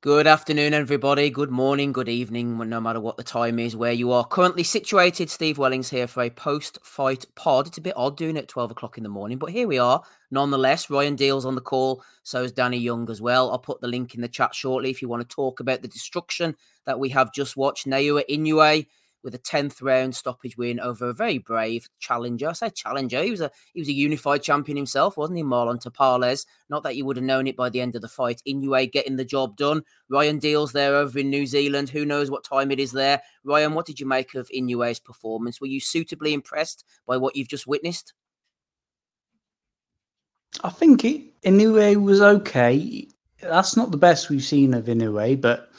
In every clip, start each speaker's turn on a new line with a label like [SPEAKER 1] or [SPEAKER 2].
[SPEAKER 1] Good afternoon, everybody. Good morning, good evening, no matter what the time is, where you are currently situated. Steve Wellings here for a post fight pod. It's a bit odd doing it at 12 o'clock in the morning, but here we are. Nonetheless, Ryan Deal's on the call, so is Danny Young as well. I'll put the link in the chat shortly if you want to talk about the destruction that we have just watched. Naoya Inoue with a 10th round stoppage win over a very brave challenger. I say challenger. He was a he was a unified champion himself, wasn't he? Marlon Tapales. Not that you would have known it by the end of the fight. Inoue getting the job done. Ryan Deal's there over in New Zealand. Who knows what time it is there? Ryan, what did you make of Inoue's performance? Were you suitably impressed by what you've just witnessed?
[SPEAKER 2] I think it, Inoue was okay. That's not the best we've seen of Inoue, but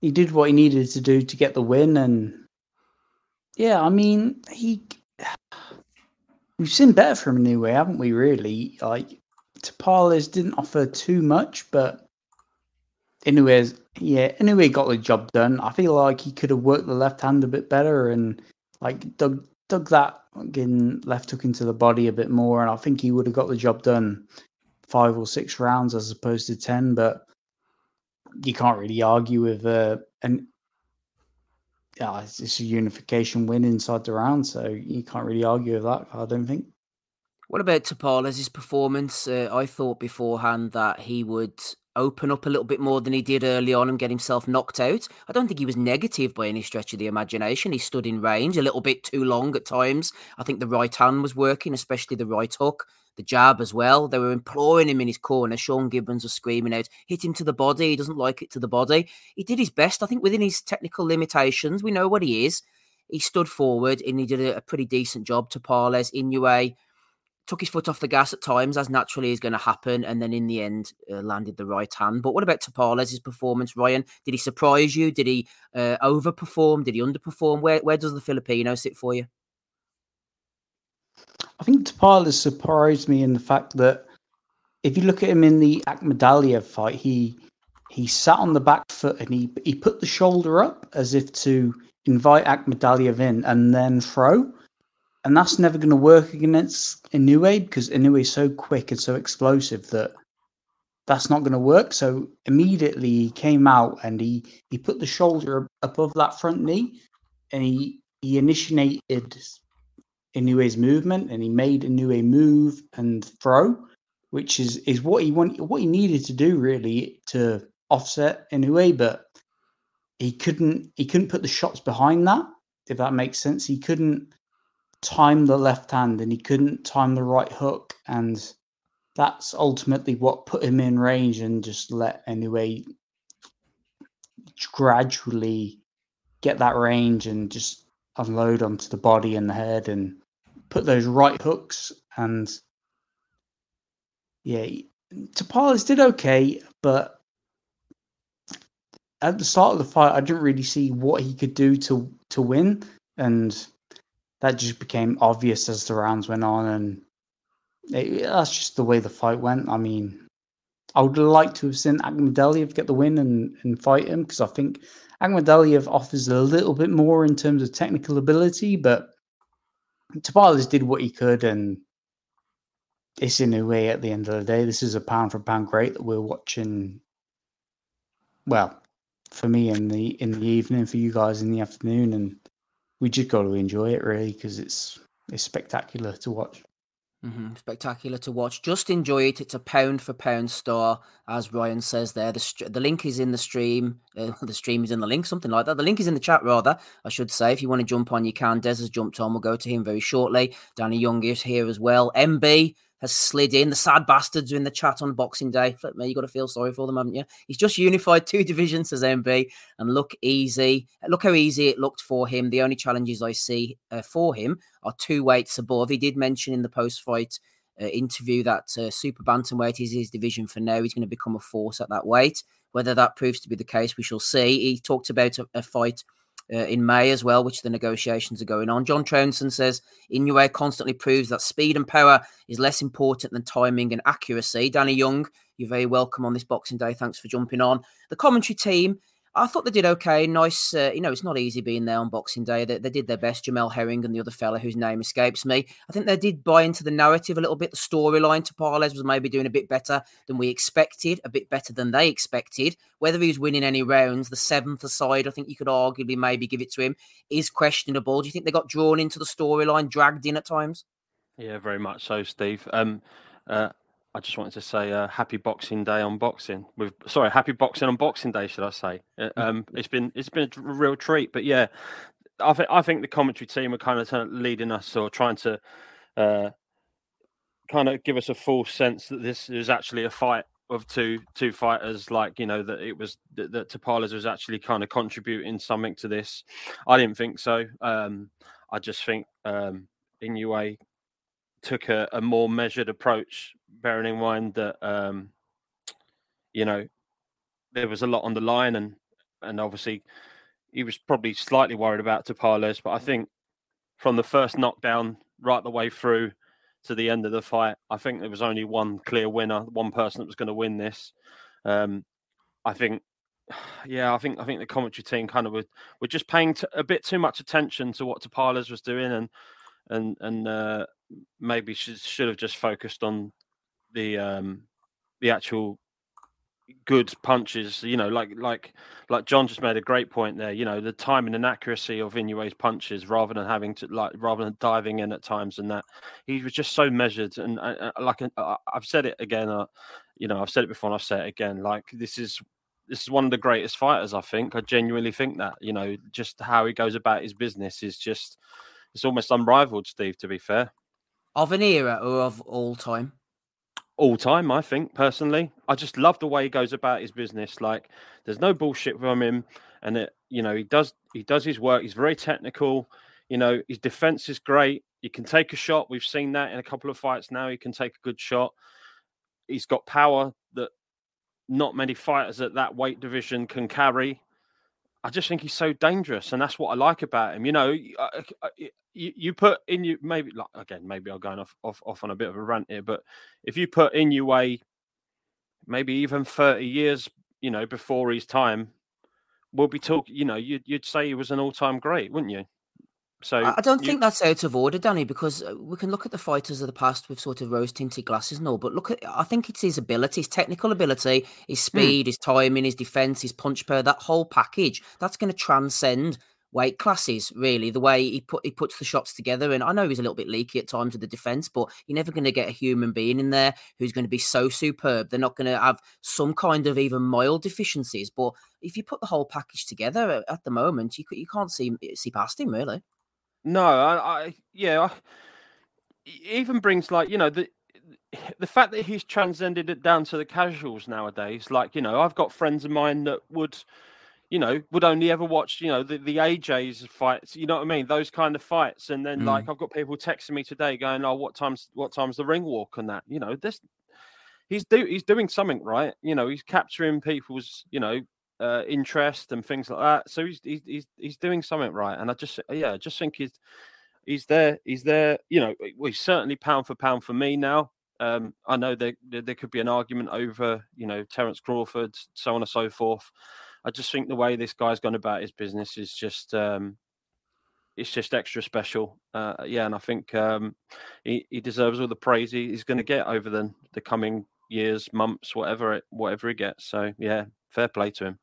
[SPEAKER 2] he did what he needed to do to get the win, and yeah, I mean, he. We've seen better from Inoue, haven't we? Really, like Tapales didn't offer too much, but Inoue's yeah, Inoue got the job done. I feel like he could have worked the left hand a bit better and like dug dug that again left hook into the body a bit more, and I think he would have got the job done five or six rounds as opposed to ten. But you can't really argue with uh, an yeah, it's, it's a unification win inside the round, so you can't really argue with that. I don't think.
[SPEAKER 1] What about Tapales' performance? Uh, I thought beforehand that he would open up a little bit more than he did early on and get himself knocked out. I don't think he was negative by any stretch of the imagination. He stood in range a little bit too long at times. I think the right hand was working, especially the right hook the jab as well. They were imploring him in his corner. Sean Gibbons was screaming out, hit him to the body. He doesn't like it to the body. He did his best, I think, within his technical limitations. We know what he is. He stood forward and he did a, pretty decent job. to Tapales, Inoue took his foot off the gas at times, as naturally is going to happen, and then in the end uh, landed the right hand. But what about Tapales' performance, Ryan? Did he surprise you? Did he uh, overperform? Did he underperform? Where where does the Filipino sit for you?
[SPEAKER 2] I think Tapales surprised me in the fact that if you look at him in the Akhmadaliev fight, he he sat on the back foot and he he put the shoulder up as if to invite Akhmadaliev in and then throw. And that's never going to work against Inoue because Inoue is so quick and so explosive that that's not going to work. So immediately he came out and he he put the shoulder above that front knee and he he initiated Inoue's movement, and he made Inoue move and throw, which is is what he want, what he needed to do really to offset Inoue, but he couldn't he couldn't put the shots behind that. If that makes sense, he couldn't time the left hand and he couldn't time the right hook, and that's ultimately what put him in range and just let Inoue gradually get that range and just unload onto the body and the head and put those right hooks and yeah Tapales did okay but at the start of the fight I didn't really see what he could do to to win. And that just became obvious as the rounds went on and it, that's just the way the fight went. I mean I would like to have seen Akhmadaliev get the win and, and fight him because I think Akhmadaliev offers a little bit more in terms of technical ability, but Tapales did what he could, and it's in a way at the end of the day. This is a pound for pound great that we're watching. Well, for me in the in the evening, for you guys in the afternoon, and we just got to enjoy it really because it's it's spectacular to watch.
[SPEAKER 1] Mm-hmm. Spectacular to watch. Just enjoy it. It's a pound for pound star, as Ryan says there. The st- the link is in the stream. Uh, the stream is in the link, something like that. The link is in the chat, rather, I should say. If you want to jump on, you can. Des has jumped on. We'll go to him very shortly. Danny Young is here as well. MB has slid in. The sad bastards are in the chat on Boxing Day. Flip me, you got to feel sorry for them, haven't you? He's just unified two divisions, says MB, and look easy. Look how easy it looked for him. The only challenges I see uh, for him are two weights above. He did mention in the post fight uh, interview that uh, super bantamweight is his division for now. He's going to become a force at that weight. Whether that proves to be the case, we shall see. He talked about a, a fight uh, in May as well, which the negotiations are going on. John Trounson says Inoue constantly proves that speed and power is less important than timing and accuracy. Danny Young, you're very welcome on this Boxing Day. Thanks for jumping on. The commentary team I thought they did okay. Nice, uh, you know, it's not easy being there on Boxing Day. They, they did their best. Jamel Herring and the other fella whose name escapes me. I think they did buy into the narrative a little bit. The storyline to Tapales was maybe doing a bit better than we expected, a bit better than they expected. Whether he was winning any rounds, the seventh aside, I think you could arguably maybe give it to him, is questionable. Do you think they got drawn into the storyline, dragged in at times?
[SPEAKER 3] Yeah, very much so, Steve. Um, uh, I just wanted to say uh, happy Boxing Day on boxing. With sorry, happy boxing on Boxing Day, should I say? Uh, mm. Um, it's been it's been a real treat. But yeah, I think I think the commentary team are kind of leading us or trying to uh, kind of give us a full sense that this is actually a fight of two two fighters. Like you know that it was that, that Tapales was actually kind of contributing something to this. I didn't think so. Um, I just think um, Inoue took a, a more measured approach bearing in mind that um, you know there was a lot on the line, and and obviously he was probably slightly worried about Tapales, but I think from the first knockdown right the way through to the end of the fight, I think there was only one clear winner, one person that was going to win this. Um, I think, yeah, I think I think the commentary team kind of were, were just paying t- a bit too much attention to what Tapales was doing, and and and uh, maybe should should have just focused on the um the actual good punches. You know, like like like John just made a great point there. You know, the timing and accuracy of Inoue's punches, rather than having to like rather than diving in at times and that he was just so measured. And uh, uh like uh, I've said it again, uh, you know, I've said it before and I've said it again. Like this is this is one of the greatest fighters. I think I genuinely think that. You know, just how he goes about his business is just it's almost unrivaled. Steve, to be fair,
[SPEAKER 1] of an era or of all time
[SPEAKER 3] all time, I think, personally. I just love the way he goes about his business. Like there's no bullshit from him. And it, you know, he does he does his work. He's very technical. You know, his defense is great. He can take a shot. We've seen that in a couple of fights now. He can take a good shot. He's got power that not many fighters at that weight division can carry. I just think he's so dangerous, and that's what I like about him. You know, you, uh, uh, uh, you put in you maybe like again, maybe I'm going off, off off on a bit of a rant here, but if you put in your way, maybe even 30 years, you know, before his time, we'll be talking. You know, you'd you'd say he was an all time great, wouldn't you?
[SPEAKER 1] So I don't you... think that's out of order, Danny, because uh, we can look at the fighters of the past with sort of rose tinted glasses and all. But look at, I think it's his ability, his technical ability, his hmm. speed, mm. his timing, his defense, his punch power, that whole package. That's going to transcend weight classes. Really, the way he put he puts the shots together. And I know he's a little bit leaky at times with the defense, but you're never going to get a human being in there who's going to be so superb. They're not going to have some kind of even mild deficiencies. But if you put the whole package together uh, at the moment, you you can't see see past him really.
[SPEAKER 3] No, I, I yeah, I, even brings like you know the the fact that he's transcended it down to the casuals nowadays. Like you know, I've got friends of mine that would, you know, would only ever watch you know the the AJ's fights. You know what I mean? Those kind of fights. And then mm. like I've got people texting me today going, "Oh, what time's what time's the ring walk and that?" You know, this he's do he's doing something right. You know, he's capturing people's you know uh, interest and things like that. So he's, he's he's doing something right, and I just yeah, I just think he's he's there. He's there. You know, he's certainly pound for pound for me now. Um, I know there there could be an argument over you know Terence Crawford, so on and so forth. I just think the way this guy's gone about his business is just um, it's just extra special. Uh, yeah, and I think um, he, he deserves all the praise he's going to get over the the coming years, months, whatever it whatever he gets. So yeah, fair play to him.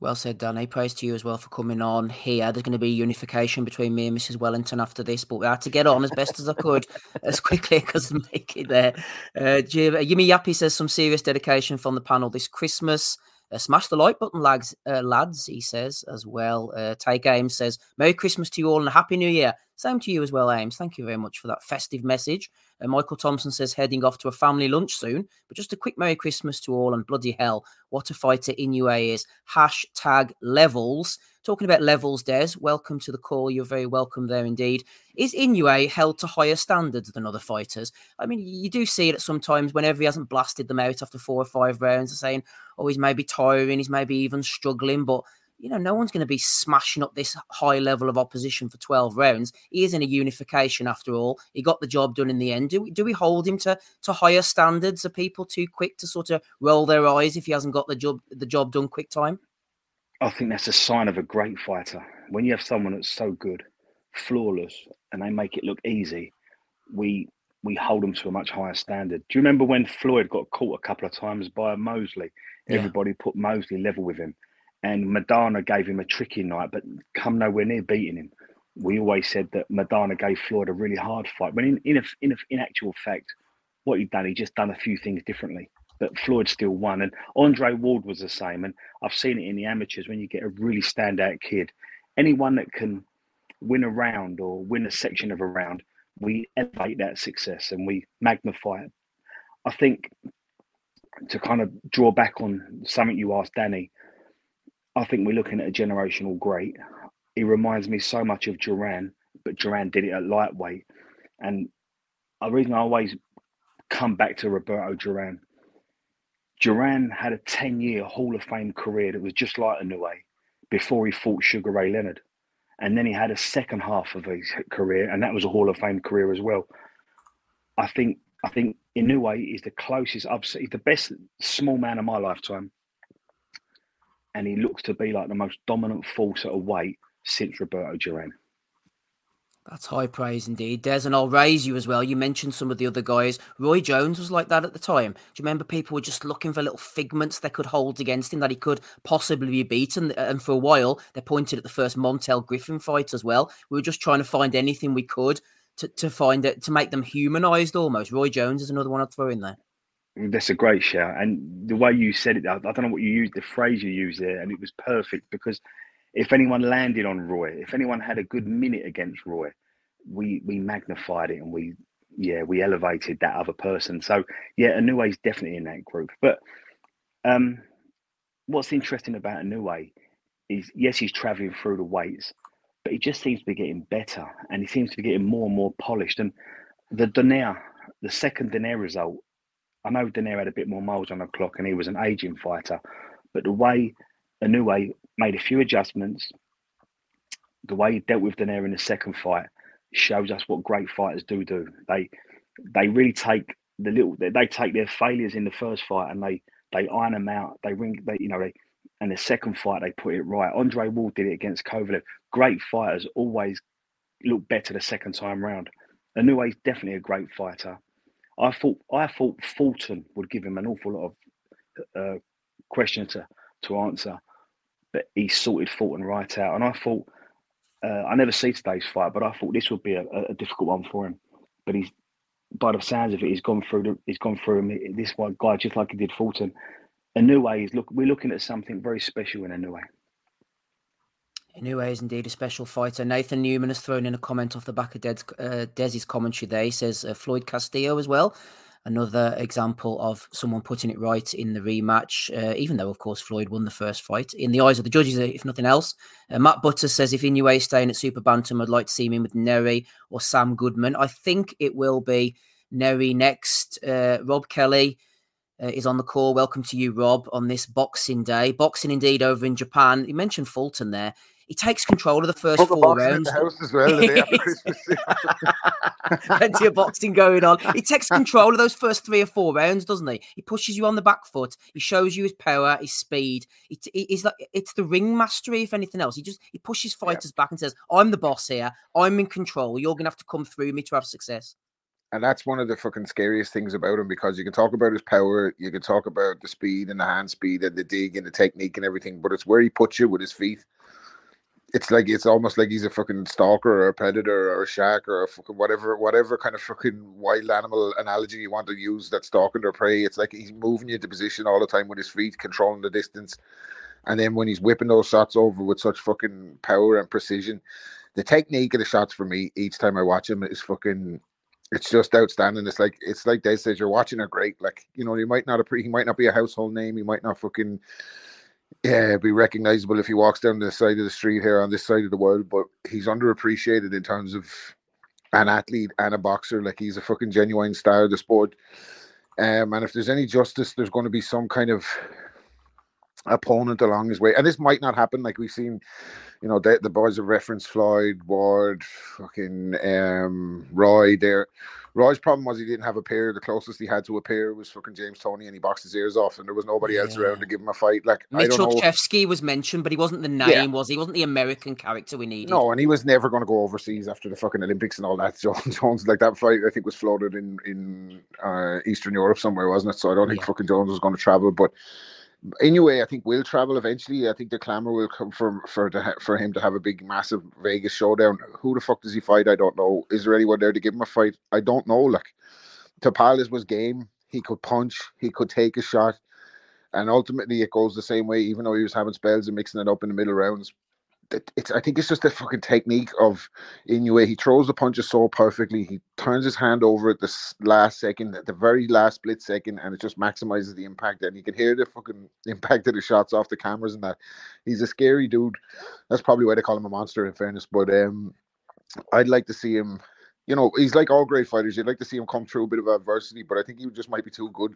[SPEAKER 1] Well said, Danny. Praise to you as well for coming on here. There's going to be unification between me and Mrs. Wellington after this, but we had to get on as best as I could, as quickly as I make it there. Uh, Yimmy Yappy says some serious dedication from the panel this Christmas. Uh, smash the like button, lads, uh, lads, he says as well. Uh, Tay Game says, Merry Christmas to you all and a Happy New Year. Same to you as well, Ames. Thank you very much for that festive message. Uh, Michael Thompson says heading off to a family lunch soon, but just a quick Merry Christmas to all and bloody hell, what a fighter Inoue is. Hashtag levels. Talking about levels, Des, welcome to the call. You're very welcome there indeed. Is Inoue held to higher standards than other fighters? I mean, you do see it at sometimes whenever he hasn't blasted them out after four or five rounds, saying, oh, he's maybe tiring, he's maybe even struggling, but you know, no one's going to be smashing up this high level of opposition for 12 rounds. He is in a unification after all. He got the job done in the end. Do we, do we hold him to, to higher standards? Are people too quick to sort of roll their eyes if he hasn't got the job the job done quick time?
[SPEAKER 4] I think that's a sign of a great fighter. When you have someone that's so good, flawless, and they make it look easy, we we hold them to a much higher standard. Do you remember when Floyd got caught a couple of times by Mosley? Yeah. Everybody put Mosley level with him and Maidana gave him a tricky night, but come nowhere near beating him. We always said that Maidana gave Floyd a really hard fight. When in in, a, in, a, in actual fact, what he'd done, he just done a few things differently. But Floyd still won, and Andre Ward was the same. And I've seen it in the amateurs when you get a really standout kid, anyone that can win a round or win a section of a round, we elevate that success and we magnify it. I think to kind of draw back on something you asked Danny, I think we're looking at a generational great. He reminds me so much of Duran, but Duran did it at lightweight. And the reason I always come back to Roberto Duran, Duran had a 10 year Hall of Fame career that was just like Inoue before he fought Sugar Ray Leonard. And then he had a second half of his career, and that was a Hall of Fame career as well. I think I think Inoue is the closest seen, he's the best small man of my lifetime and he looks to be like the most dominant force at a weight since Roberto Duran.
[SPEAKER 1] That's high praise indeed, Des, and I'll raise you as well. You mentioned some of the other guys. Roy Jones was like that at the time. Do you remember people were just looking for little figments they could hold against him that he could possibly be beaten? And for a while, they pointed at the first Montel Griffin fight as well. We were just trying to find anything we could to, to find it to make them humanized almost. Roy Jones is another one I'd throw in there.
[SPEAKER 4] That's a great shout. And the way you said it, I, don't know what you used, the phrase you used there, and it was perfect because if anyone landed on Roy, if anyone had a good minute against Roy, we we magnified it and we yeah we elevated that other person. So yeah, is definitely in that group. But um, what's interesting about Inoue is yes, he's traveling through the weights, but he just seems to be getting better and he seems to be getting more and more polished. And the Donaire, the second Donaire result I know Donaire had a bit more miles on the clock and he was an aging fighter, but the way Inoue made a few adjustments, the way he dealt with Donaire in the second fight shows us what great fighters do do. They they really take the little they take their failures in the first fight and they they iron them out. They ring they you know they and the second fight they put it right. Andre Ward did it against Kovalev. Great fighters always look better the second time round. is definitely a great fighter. I thought I thought Fulton would give him an awful lot of uh, questions to to answer, but he sorted Fulton right out. And I thought uh, I never see today's fight, but I thought this would be a, a, difficult one for him. But he's by the sounds of it, he's gone through the, he's gone through him. This one guy just like he did Fulton. a new way. is look. We're looking at something very special in Inoue.
[SPEAKER 1] Inoue is indeed a special fighter. Nathan Newman has thrown in a comment off the back of Des, uh, Desi's commentary there. He says uh, Floyd Castillo as well. Another example of someone putting it right in the rematch, uh, even though, of course, Floyd won the first fight. In the eyes of the judges, if nothing else. Uh, Matt Butter says if Inoue is staying at Super Bantam, I'd like to see him with Nery or Sam Goodman. I think it will be Nery next. Uh, Rob Kelly uh, is on the call. Welcome to you, Rob, on this Boxing Day. Boxing indeed over in Japan. You mentioned Fulton there. He takes control of the first Put four rounds.
[SPEAKER 5] house as well.
[SPEAKER 1] Plenty of boxing going on. He takes control of those first three or four rounds, doesn't he? He pushes you on the back foot. He shows you his power, his speed. he's like it's the ring mastery, if anything else. He just he pushes fighters yeah. back and says, "I'm the boss here. I'm in control. You're gonna have to come through me to have success."
[SPEAKER 5] And that's one of the fucking scariest things about him because you can talk about his power, you can talk about the speed and the hand speed and the dig and the technique and everything, but it's where he puts you with his feet it's like it's almost like he's a fucking stalker or a predator or a shark or a fucking whatever whatever kind of fucking wild animal analogy you want to use that's stalking their prey. It's like he's moving you into position all the time with his feet, controlling the distance. And then when he's whipping those shots over with such fucking power and precision, the technique of the shots for me each time I watch him is fucking. It's just outstanding. It's like it's like they said, you're watching a great. Like you know, you might not a he might not be a household name. He might not fucking yeah be recognizable if he walks down the side of the street here on this side of the world. But he's underappreciated in terms of an athlete and a boxer. Like he's a fucking genuine star of the sport. Um, and if there's any justice, there's going to be some kind of opponent along his way. And this might not happen. Like we've seen, you know, the, the boys have referenced Floyd, Ward, fucking um, Roy there. Roy's problem was he didn't have a pair. The closest he had to a pair was fucking James Toney, and he boxed his ears off, and there was nobody yeah. else around to give him a fight. Like
[SPEAKER 1] Mitchell Chevsky was mentioned, but he wasn't the name, yeah. was he? Wasn't the American character we needed?
[SPEAKER 5] No, and he was never going to go overseas after the fucking Olympics and all that. Jones, Jones, like that fight, I think was floated in in uh, Eastern Europe somewhere, wasn't it? So I don't think yeah. fucking Jones was going to travel, but anyway, I think will travel eventually. I think the clamor will come from for the, for him to have a big, massive Vegas showdown. Who the fuck does he fight? I don't know. Is there anyone there to give him a fight? I don't know. Like Tapales was game. He could punch. He could take a shot. And ultimately, it goes the same way. Even though he was having spells and mixing it up in the middle rounds, it's I think it's just the fucking technique of Inoue. He throws the punches so perfectly. He turns his hand over at the last second, at the very last split second, and it just maximizes the impact. And you can hear the fucking impact of the shots off the cameras and that. He's a scary dude. That's probably why they call him a monster, in fairness. But um, I'd like to see him. You know, he's like all great fighters. You'd like to see him come through a bit of adversity, but I think he just might be too good.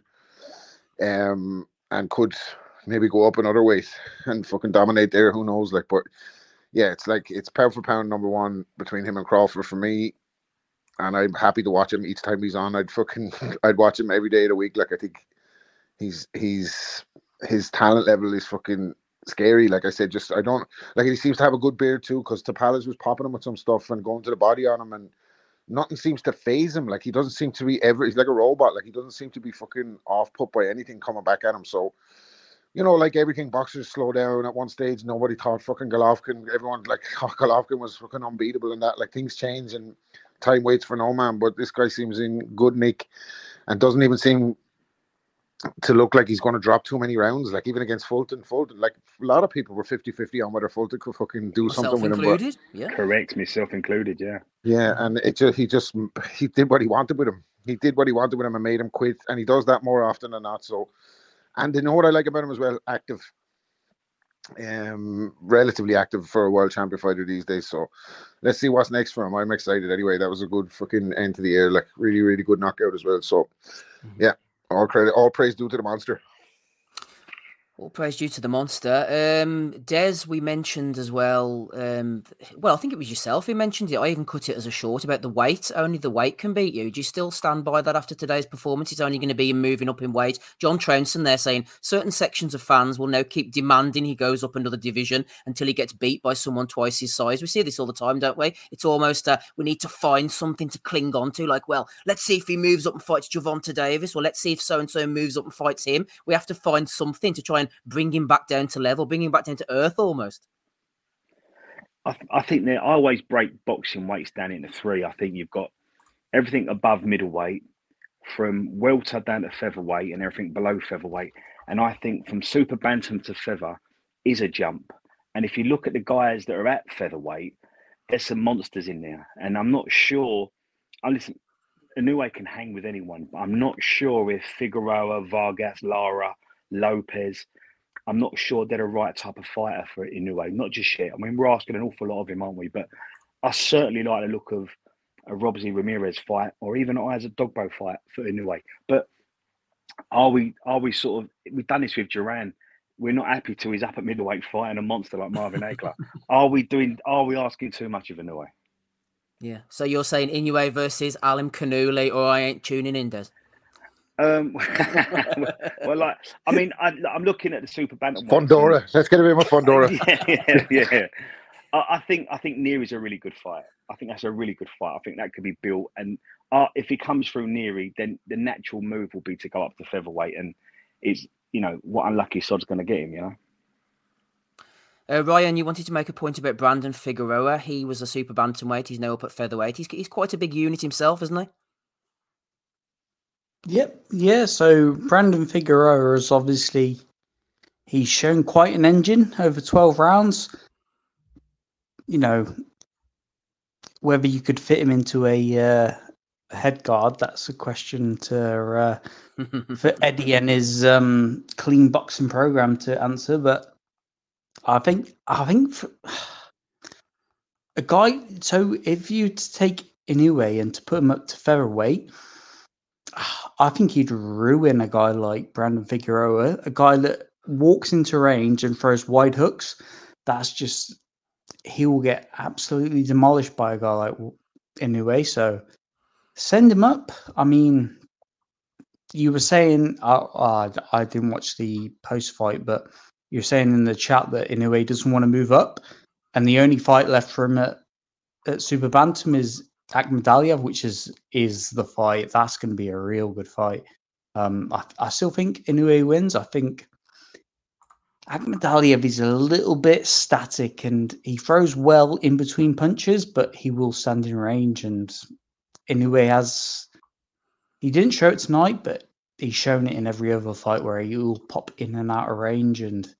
[SPEAKER 5] Um, and could maybe go up another weight and fucking dominate there. Who knows? Like, but yeah, it's like it's pound for pound number one between him and Crawford for me. And I'm happy to watch him each time he's on. I'd fucking I'd watch him every day of the week. Like I think he's he's his talent level is fucking scary. Like I said, just I don't like he seems to have a good beard too, because Tapales was popping him with some stuff and going to the body on him and nothing seems to phase him. Like he doesn't seem to be ever he's like a robot. Like he doesn't seem to be fucking off put by anything coming back at him. So you know, like everything, boxers slow down at one stage. Nobody thought fucking Golovkin. Everyone like oh, Golovkin was fucking unbeatable and that. Like things change and time waits for no man. But this guy seems in good nick and doesn't even seem to look like he's going to drop too many rounds. Like even against Fulton, Fulton, like a lot of people were 50-50 on whether Fulton could fucking do myself something
[SPEAKER 1] included.
[SPEAKER 5] with him.
[SPEAKER 1] But, yeah,
[SPEAKER 4] correct, myself included. Yeah,
[SPEAKER 5] yeah, and it just he just he did what he wanted with him. He did what he wanted with him and made him quit, and he does that more often than not. So and you know what I like about him as well? Active. Um, relatively active for a world champion fighter these days. So let's see what's next for him. I'm excited anyway. That was a good fucking end to the year, like really, really good knockout as well. So mm-hmm. yeah, all credit, all praise due to the monster.
[SPEAKER 1] All praise due to the monster. Um, Des, we mentioned as well. Um, well, I think it was yourself who mentioned it. I even cut it as a short about the weight. Only the weight can beat you. Do you still stand by that after today's performance? It's only going to be moving up in weight. John Trounson there saying certain sections of fans will now keep demanding he goes up another division until he gets beat by someone twice his size. We see this all the time, don't we? It's almost uh, we need to find something to cling on to. Like, well, let's see if he moves up and fights Gervonta Davis, or let's see if so and so moves up and fights him. We have to find something to try and bring him back down to level, bring him back down to earth almost.
[SPEAKER 4] I, I think always break boxing weights down into three. I think you've got everything above middleweight, from welter down to featherweight, and everything below featherweight. And I think from super bantam to feather is a jump. And if you look at the guys that are at featherweight, there's some monsters in there. And I'm not sure. I listen. Inoue can hang with anyone, but I'm not sure if Figueroa, Vargas, Lara, Lopez, I'm not sure they're the right type of fighter for it Inoue. Not just yet. I mean, we're asking an awful lot of him, aren't we? But I certainly like the look of a Robeisy Ramirez fight, or even as a Dogboe fight for Inoue. But are we are we sort of we've done this with Duran? We're not happy till he's up at middleweight fighting a monster like Marvin Hagler. are we doing? Are we asking too much of Inoue?
[SPEAKER 1] Yeah. So you're saying Inoue versus Alim Kanuli, or I ain't tuning in, Des?
[SPEAKER 4] Um, well, like, I mean, I, am looking at the super bantam.
[SPEAKER 5] Fundora, let's get a bit Fundora.
[SPEAKER 4] Yeah, yeah, yeah. I, I, think I think Nery is a really good fight. I think that's a really good fight. I think that could be built, and uh, if he comes through Nery, then the natural move will be to go up to featherweight, and it's you know what unlucky sod's going to get him, you know.
[SPEAKER 1] Uh, Ryan, you wanted to make a point about Brandon Figueroa. He was a super bantamweight. He's now up at featherweight. He's, he's quite a big unit himself, isn't he?
[SPEAKER 2] Yep. Yeah. So Brandon Figueroa is obviously he's shown quite an engine over 12 rounds. You know, whether you could fit him into a uh, head guard, that's a question to uh, for Eddie and his um, clean boxing program to answer. But I think I think for, a guy. So if you take Inoue and to put him up to featherweight, I think he'd ruin a guy like Brandon Figueroa, a guy that walks into range and throws wide hooks. That's just he will get absolutely demolished by a guy like Inoue. So send him up. I mean, you were saying uh, uh, I didn't watch the post fight, but you're saying in the chat that Inoue doesn't want to move up, and the only fight left for him at, at Super Bantam is Akhmadaliev, which is is the fight. That's going to be a real good fight. Um, I, I still think Inoue wins. I think Akhmadaliev is a little bit static and he throws well in between punches, but he will stand in range. And Inoue has, he didn't show it tonight, but he's shown it in every other fight where he will pop in and out of range. And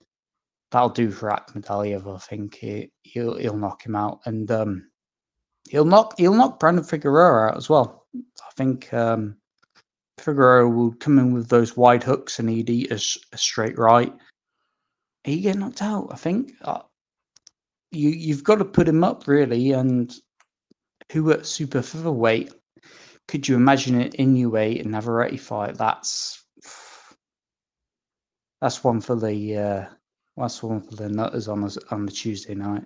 [SPEAKER 2] that'll do for Akhmadaliev. I think he, he'll, he'll knock him out. And um, he'll knock he'll knock Brandon Figueroa out as well. I think um, Figueroa will come in with those wide hooks and he'd eat a, a straight right. He get knocked out. I think uh, you you've got to put him up really. And who at super featherweight could you imagine an Inoue and Navarrete fight? That's that's one for the uh, that's one for the nutters on a, on the Tuesday night.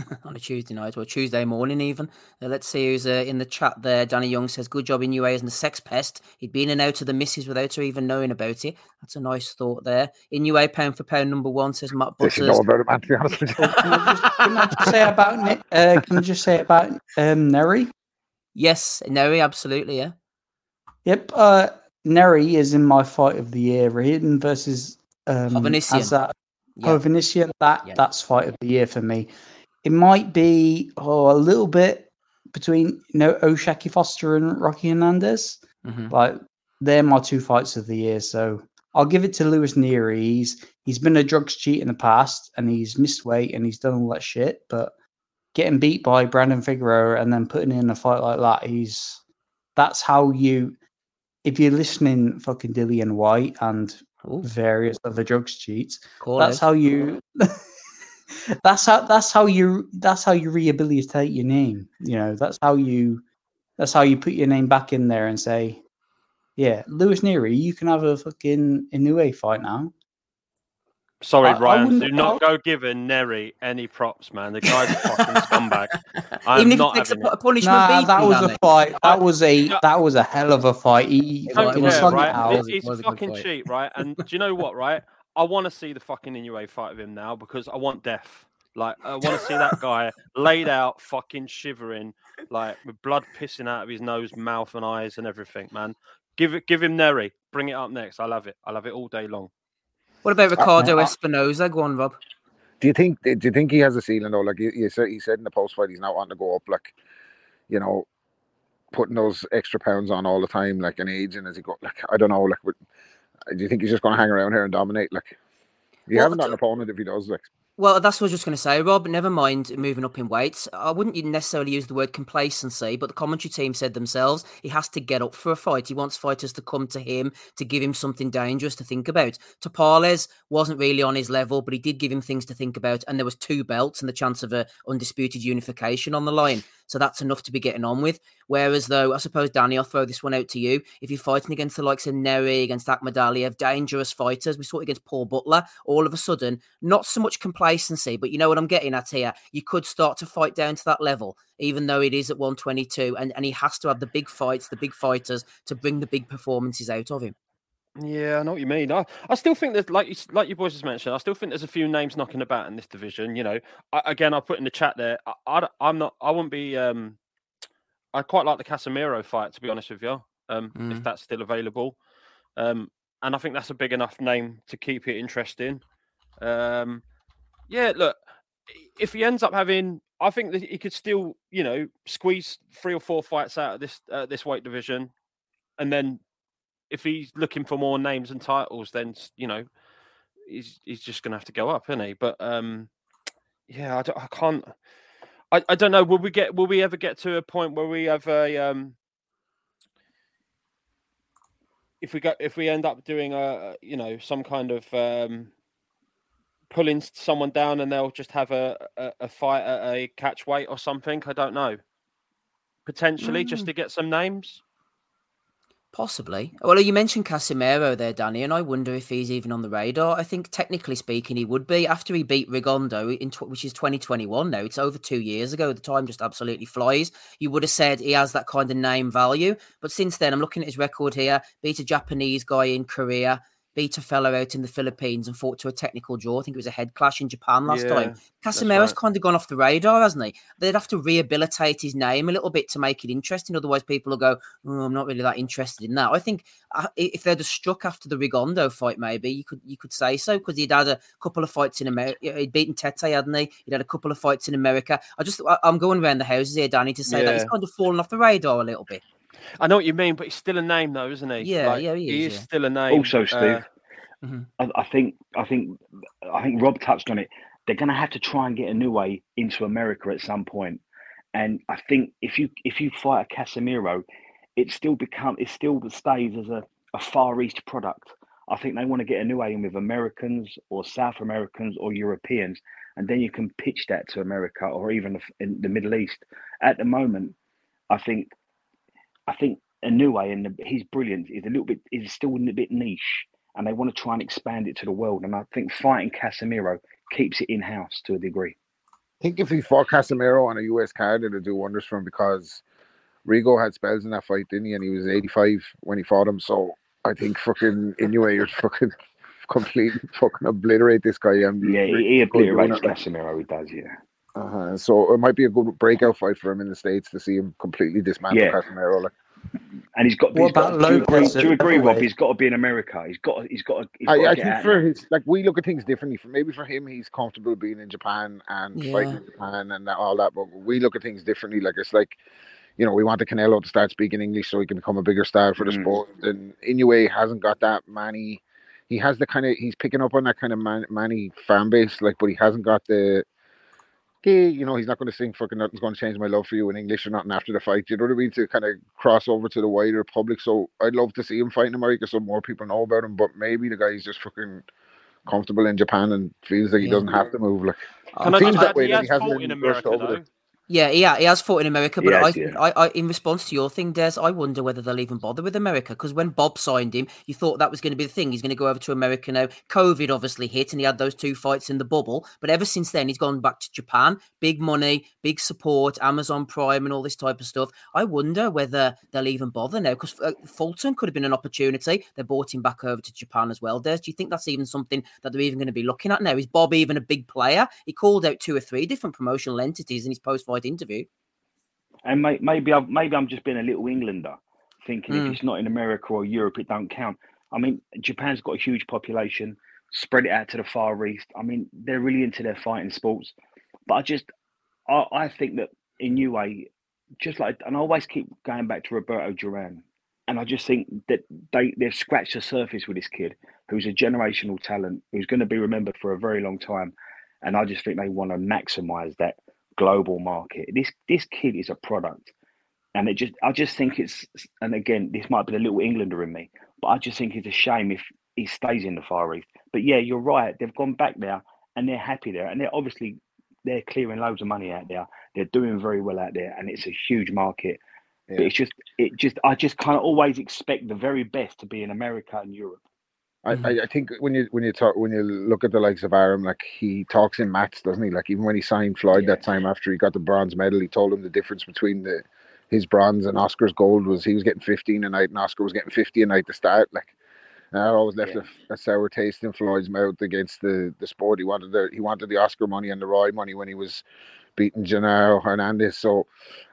[SPEAKER 1] on a Tuesday night or Tuesday morning, even. Uh, let's see who's uh, in the chat there. Danny Young says, Good job in UA as the sex pest. He'd been in and out of the misses without her even knowing about it. That's a nice thought there. Inoue, pound for pound number one, says Matt Butters.
[SPEAKER 5] know about it, man, to be honest with you.
[SPEAKER 2] can, I just, can I just say about uh, can I just say about um, Nery?
[SPEAKER 1] Yes, Nery, absolutely, yeah.
[SPEAKER 2] Yep, uh, Nery is in my fight of the year. Raiden versus um,
[SPEAKER 1] Hovhannisyan.
[SPEAKER 2] that yeah. Hovhannisyan, that yeah. that's fight of the year for me it might be oh, a little bit between you know O'Shaquie Foster and Rocky Hernandez. Mm-hmm. Like they're my two fights of the year, so I'll give it to Luis Nery. He's he's been a drugs cheat in the past, and he's missed weight, and he's done all that shit. But getting beat by Brandon Figueroa and then putting in a fight like that, he's that's how you. If you're listening, fucking Dillian Whyte and Ooh. various other drugs cheats, Call that's how you. that's how that's how you that's how you rehabilitate your name. You know, that's how you that's how you put your name back in there and say, yeah, Luis Nery, you can have a fucking Inoue fight now.
[SPEAKER 3] Sorry, I, Ryan. I do not go giving Nery any props, man. The guy's a fucking scumbag. I'm
[SPEAKER 1] Even if
[SPEAKER 3] not
[SPEAKER 1] it takes a,
[SPEAKER 3] a
[SPEAKER 1] punishment.
[SPEAKER 2] Nah, that was a fight. That was a that was a hell of a fight. He,
[SPEAKER 3] don't care, right? It's, it's fucking cheap, right? And do you know what, right? I want to see the fucking Inoue fight with him now because I want death. Like I want to see that guy laid out, fucking shivering, like with blood pissing out of his nose, mouth, and eyes, and everything. Man, give it, give him Nery. Bring it up next. I love it. I love it all day long.
[SPEAKER 1] What about Ricardo uh, Espinoza? Go on, Rob.
[SPEAKER 5] Do you think? Do you think he has a ceiling though? Like you, said, he said in the post fight, he's not wanting to go up. Like, you know, putting those extra pounds on all the time, like an aging as he go. Like I don't know. Like, do you think he's just going to hang around here and dominate? Like, you well, haven't got an opponent if he does. Like,
[SPEAKER 1] well, that's what I was just going to say, Rob. Never mind moving up in weights. I wouldn't necessarily use the word complacency, but the commentary team said themselves he has to get up for a fight. He wants fighters to come to him to give him something dangerous to think about. Tapales wasn't really on his level, but he did give him things to think about, and there was two belts and the chance of a undisputed unification on the line. So that's enough to be getting on with. Whereas, though, I suppose, Danny, I'll throw this one out to you. If you're fighting against the likes of Nery, against Akhmadaliev, dangerous fighters, we saw it against Paul Butler, all of a sudden, not so much complacency, but you know what I'm getting at here. You could start to fight down to that level, even though it is at 122. And, and he has to have the big fights, the big fighters to bring the big performances out of him.
[SPEAKER 3] Yeah, I know what you mean. I, I still think there's like you, like you boys just mentioned. I still think there's a few names knocking about in this division. You know, I, again, I put in the chat there. I, I, am not. I wouldn't be um I quite like the Casimero fight, to be honest with you, um, mm. if that's still available. Um, and I think that's a big enough name to keep it interesting. Um, yeah, look, if he ends up having, I think that he could still, you know, squeeze three or four fights out of this uh, this weight division, and then if he's looking for more names and titles, then you know, he's he's just going to have to go up, isn't he? But um, yeah, I, I can't. I, I don't know. Will we get? Will we ever get to a point where we have a um? If we go, if we end up doing a, you know, some kind of um, pulling someone down, and they'll just have a a, a fight at a catch weight or something. I don't know. Potentially, mm. just to get some names.
[SPEAKER 1] Possibly. Well, you mentioned Casimero there, Danny, and I wonder if he's even on the radar. I think, technically speaking, he would be after he beat Rigondeaux, in tw- which is 2021 now. It's over two years ago. The time just absolutely flies. You would have said he has that kind of name value, but since then, I'm looking at his record here. Beat a Japanese guy in Korea, beat a fellow out in the Philippines and fought to a technical draw. I think it was a head clash in Japan last yeah, time. Casimero's right. kind of gone off the radar, hasn't he? They'd have to rehabilitate his name a little bit to make it interesting. Otherwise, people will go, oh, "I'm not really that interested in that." I think uh, if they'd have struck after the Rigondeaux fight, maybe you could you could say so because he'd had a couple of fights in America. He'd beaten Tete, hadn't he? He'd had a couple of fights in America. I just I'm going around the houses here, Danny, to say yeah. that he's kind of fallen off the radar a little bit.
[SPEAKER 3] I know what you mean, but he's still a name, though, isn't he?
[SPEAKER 1] Yeah, like, yeah, he is.
[SPEAKER 3] He is
[SPEAKER 1] yeah.
[SPEAKER 3] still a name.
[SPEAKER 4] Also, Steve, uh, Mm-hmm. I, I, think I think I think Rob touched on it. They're going to have to try and get a new way into America at some point. point, and I think if you if you fight a Casimero, it still become it still stays as a, a Far East product. I think they want to get Inoue in with Americans or South Americans or Europeans, and then you can pitch that to America or even in the Middle East. At the moment, I think I think Inoue and he's brilliant. Is a little bit is still a bit niche and they want to try and expand it to the world. And I think fighting Casimero keeps it in house to a degree.
[SPEAKER 5] I think if he fought Casimero on a US card, it'd do wonders for him because Rigo had spells in that fight, didn't he? And he was 85 when he fought him. So I think fucking Inoue, you're fucking completely fucking obliterate this guy.
[SPEAKER 4] And yeah, he, he obliterates Casimero, he does, yeah.
[SPEAKER 5] Uh-huh. So it might be a good breakout fight for him in the States to see him completely dismantle yeah. Casimero. Like
[SPEAKER 4] and he's got. What he's about got, do, you agree, do you agree Rob? He's got to be in America. He's got. He's got. He's got
[SPEAKER 5] I, I think for his like we look at things differently. For maybe for him, he's comfortable being in Japan and yeah. fighting in Japan and all that. But we look at things differently. Like it's like. You know, we want the Canelo to start speaking English so he can become a bigger star for the mm. sport. And Inoue hasn't got that many. He has the kind of he's picking up on that kind of man, many fan base, like, but he hasn't got the you know, he's not going to sing fucking nothing's going to change my love for you in English or nothing after the fight. You know what I mean? To kind of cross over to the wider public. So I'd love to see him fight in America so more people know about him. But maybe the guy's just fucking comfortable in Japan and feels like he doesn't have to move. Like,
[SPEAKER 3] Can it seems that way that he hasn't in America, though.
[SPEAKER 1] Yeah, yeah, he has fought in America, but I, yeah. I, I, in response to your thing, Des, I wonder whether they'll even bother with America because when Bob signed him, you thought that was going to be the thing. He's going to go over to America now. COVID obviously hit, and he had those two fights in the bubble. But ever since then, he's gone back to Japan. Big money, big support, Amazon Prime, and all this type of stuff. I wonder whether they'll even bother now because uh, Fulton could have been an opportunity. They brought him back over to Japan as well. Des, do you think that's even something that they're even going to be looking at now? Is Bob even a big player? He called out two or three different promotional entities in his post-fight interview.
[SPEAKER 4] And may, maybe I'm maybe I'm just being a little Englander, thinking mm. if hmm. it's not in America or Europe, it don't count. I mean, Japan's got a huge population. Spread it out to the Far East. I mean, they're really into their fighting sports. But I just, I, I think that in Inoue, just like, and I always keep going back to Roberto Duran, and I just think that they they've scratched the surface with this kid, who's a generational talent, who's going to be remembered for a very long time. And I just think they want to maximize that global market. This this kid is a product, and it just I just think it's and again this might be the little Englander in me, but I just think it's a shame if he stays in the Far East. But yeah, you're right. They've gone back there and they're happy there, and they're obviously they're clearing loads of money out there. They're doing very well out there, and it's a huge market. Yeah. But it's just it just I just kind of always expect the very best to be in America and Europe.
[SPEAKER 5] I, mm-hmm. I think when you when you talk when you look at the likes of Arum, like he talks in maths, doesn't he? Like even when he signed Floyd yeah. that time after he got the bronze medal, he told him the difference between the his bronze and Oscar's gold was he was getting 15 a night and Oscar was getting 50 a night to start. Like and that always left yeah. a, a, sour taste in Floyd's mouth against the the sport. He wanted the he wanted the Oscar money and the Roy money when he was beating Genaro Hernandez. So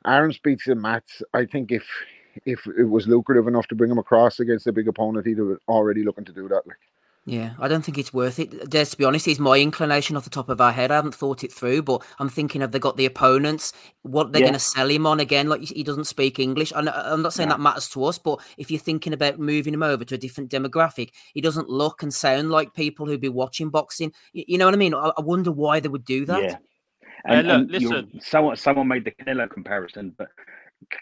[SPEAKER 5] Arum speaks in maths. I think if if it was lucrative enough to bring him across against a big opponent, he'd have already looking to do that. Like.
[SPEAKER 1] Yeah, I don't think it's worth it. Des, to be honest, it's my inclination off the top of our head. I haven't thought it through, but I'm thinking of they got the opponents, what they're yeah. going to sell him on again. Like he doesn't speak English. I'm not saying that matters to us, but if you're thinking about moving him over to a different demographic, he doesn't look and sound like people who'd be watching boxing. You know what I mean? I wonder why they would do that.
[SPEAKER 4] Yeah. And,
[SPEAKER 3] look,
[SPEAKER 4] and
[SPEAKER 3] listen.
[SPEAKER 4] someone someone made the Canelo comparison, but C-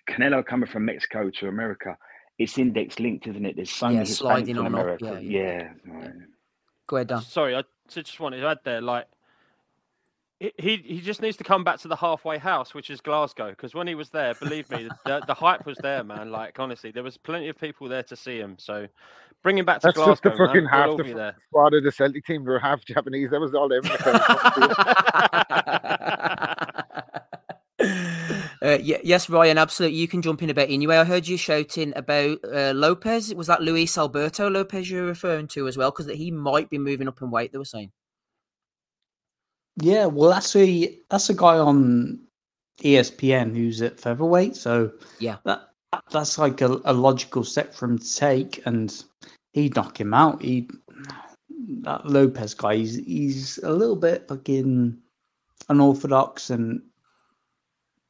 [SPEAKER 4] Canelo coming from Mexico to America, it's index linked, isn't it? There's so
[SPEAKER 1] Yeah,
[SPEAKER 4] many
[SPEAKER 1] sliding
[SPEAKER 4] Hispanics in
[SPEAKER 1] on up,
[SPEAKER 4] America.
[SPEAKER 1] yeah,
[SPEAKER 4] Yeah,
[SPEAKER 1] yeah.
[SPEAKER 4] right.
[SPEAKER 1] Go ahead, Dan.
[SPEAKER 3] Sorry, I just wanted to add there, like he he he just needs to come back to the halfway house, which is Glasgow, because when he was there, believe me, the, the hype was there, man. Like honestly, there was plenty of people there to see him. So bring him back to
[SPEAKER 5] That's just
[SPEAKER 3] Glasgow,
[SPEAKER 5] the fucking
[SPEAKER 3] man.
[SPEAKER 5] half
[SPEAKER 3] We'll all
[SPEAKER 5] the
[SPEAKER 3] be
[SPEAKER 5] fu-
[SPEAKER 3] there.
[SPEAKER 5] squad of the Celtic team were half Japanese. That was all them. in the crowd.
[SPEAKER 1] uh, y- yes, Ryan, absolutely. You can jump in a bit anyway. I heard you shouting about uh, Lopez. Was that Luis Alberto Lopez you're referring to as well? Because he might be moving up in weight. They were saying.
[SPEAKER 2] Yeah, well, that's a that's a guy on ESPN who's at featherweight. So
[SPEAKER 1] Yeah.
[SPEAKER 2] that that's like a, a logical step for him to take, and he'd knock him out. He that Lopez guy, he's he's a little bit fucking unorthodox, and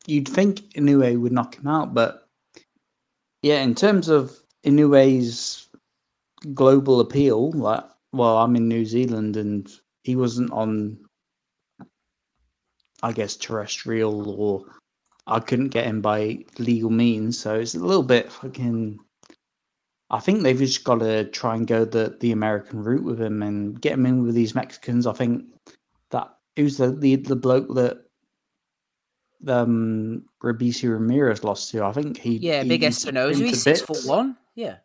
[SPEAKER 2] you'd think Inoue would knock him out, but yeah, in terms of Inoue's global appeal, like, well, I'm in New Zealand, and he wasn't on I guess terrestrial or I couldn't get him by legal means. So it's a little bit fucking. I think they've just got to try and go the, the American route with him and get him in with these Mexicans. I think that who's the the, the bloke that um Robeisy Ramirez lost to. I think he
[SPEAKER 1] Yeah,
[SPEAKER 2] he-
[SPEAKER 1] big
[SPEAKER 2] he'd smash
[SPEAKER 1] Espinoza.
[SPEAKER 2] him
[SPEAKER 1] He's six foot one. Yeah.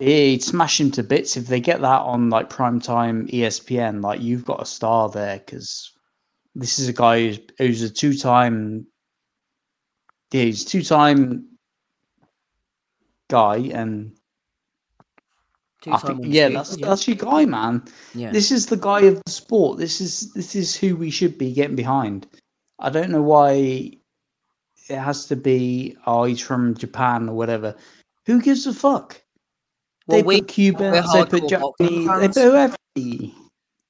[SPEAKER 2] He'd smash him to bits if they get that on like primetime ESPN. Like you've got a star there because this is a guy who's, who's a two-time, yeah, he's two-time guy, and I think yeah, that's that's your guy, man.
[SPEAKER 1] yeah.
[SPEAKER 2] This is the guy of the sport. This is this is who we should be getting behind. I don't know why it has to be. Oh, he's from Japan or whatever. Who gives a fuck?
[SPEAKER 1] Well,
[SPEAKER 2] they
[SPEAKER 1] we
[SPEAKER 2] put Cubans,
[SPEAKER 1] we're
[SPEAKER 2] they put Japanese, they put whoever.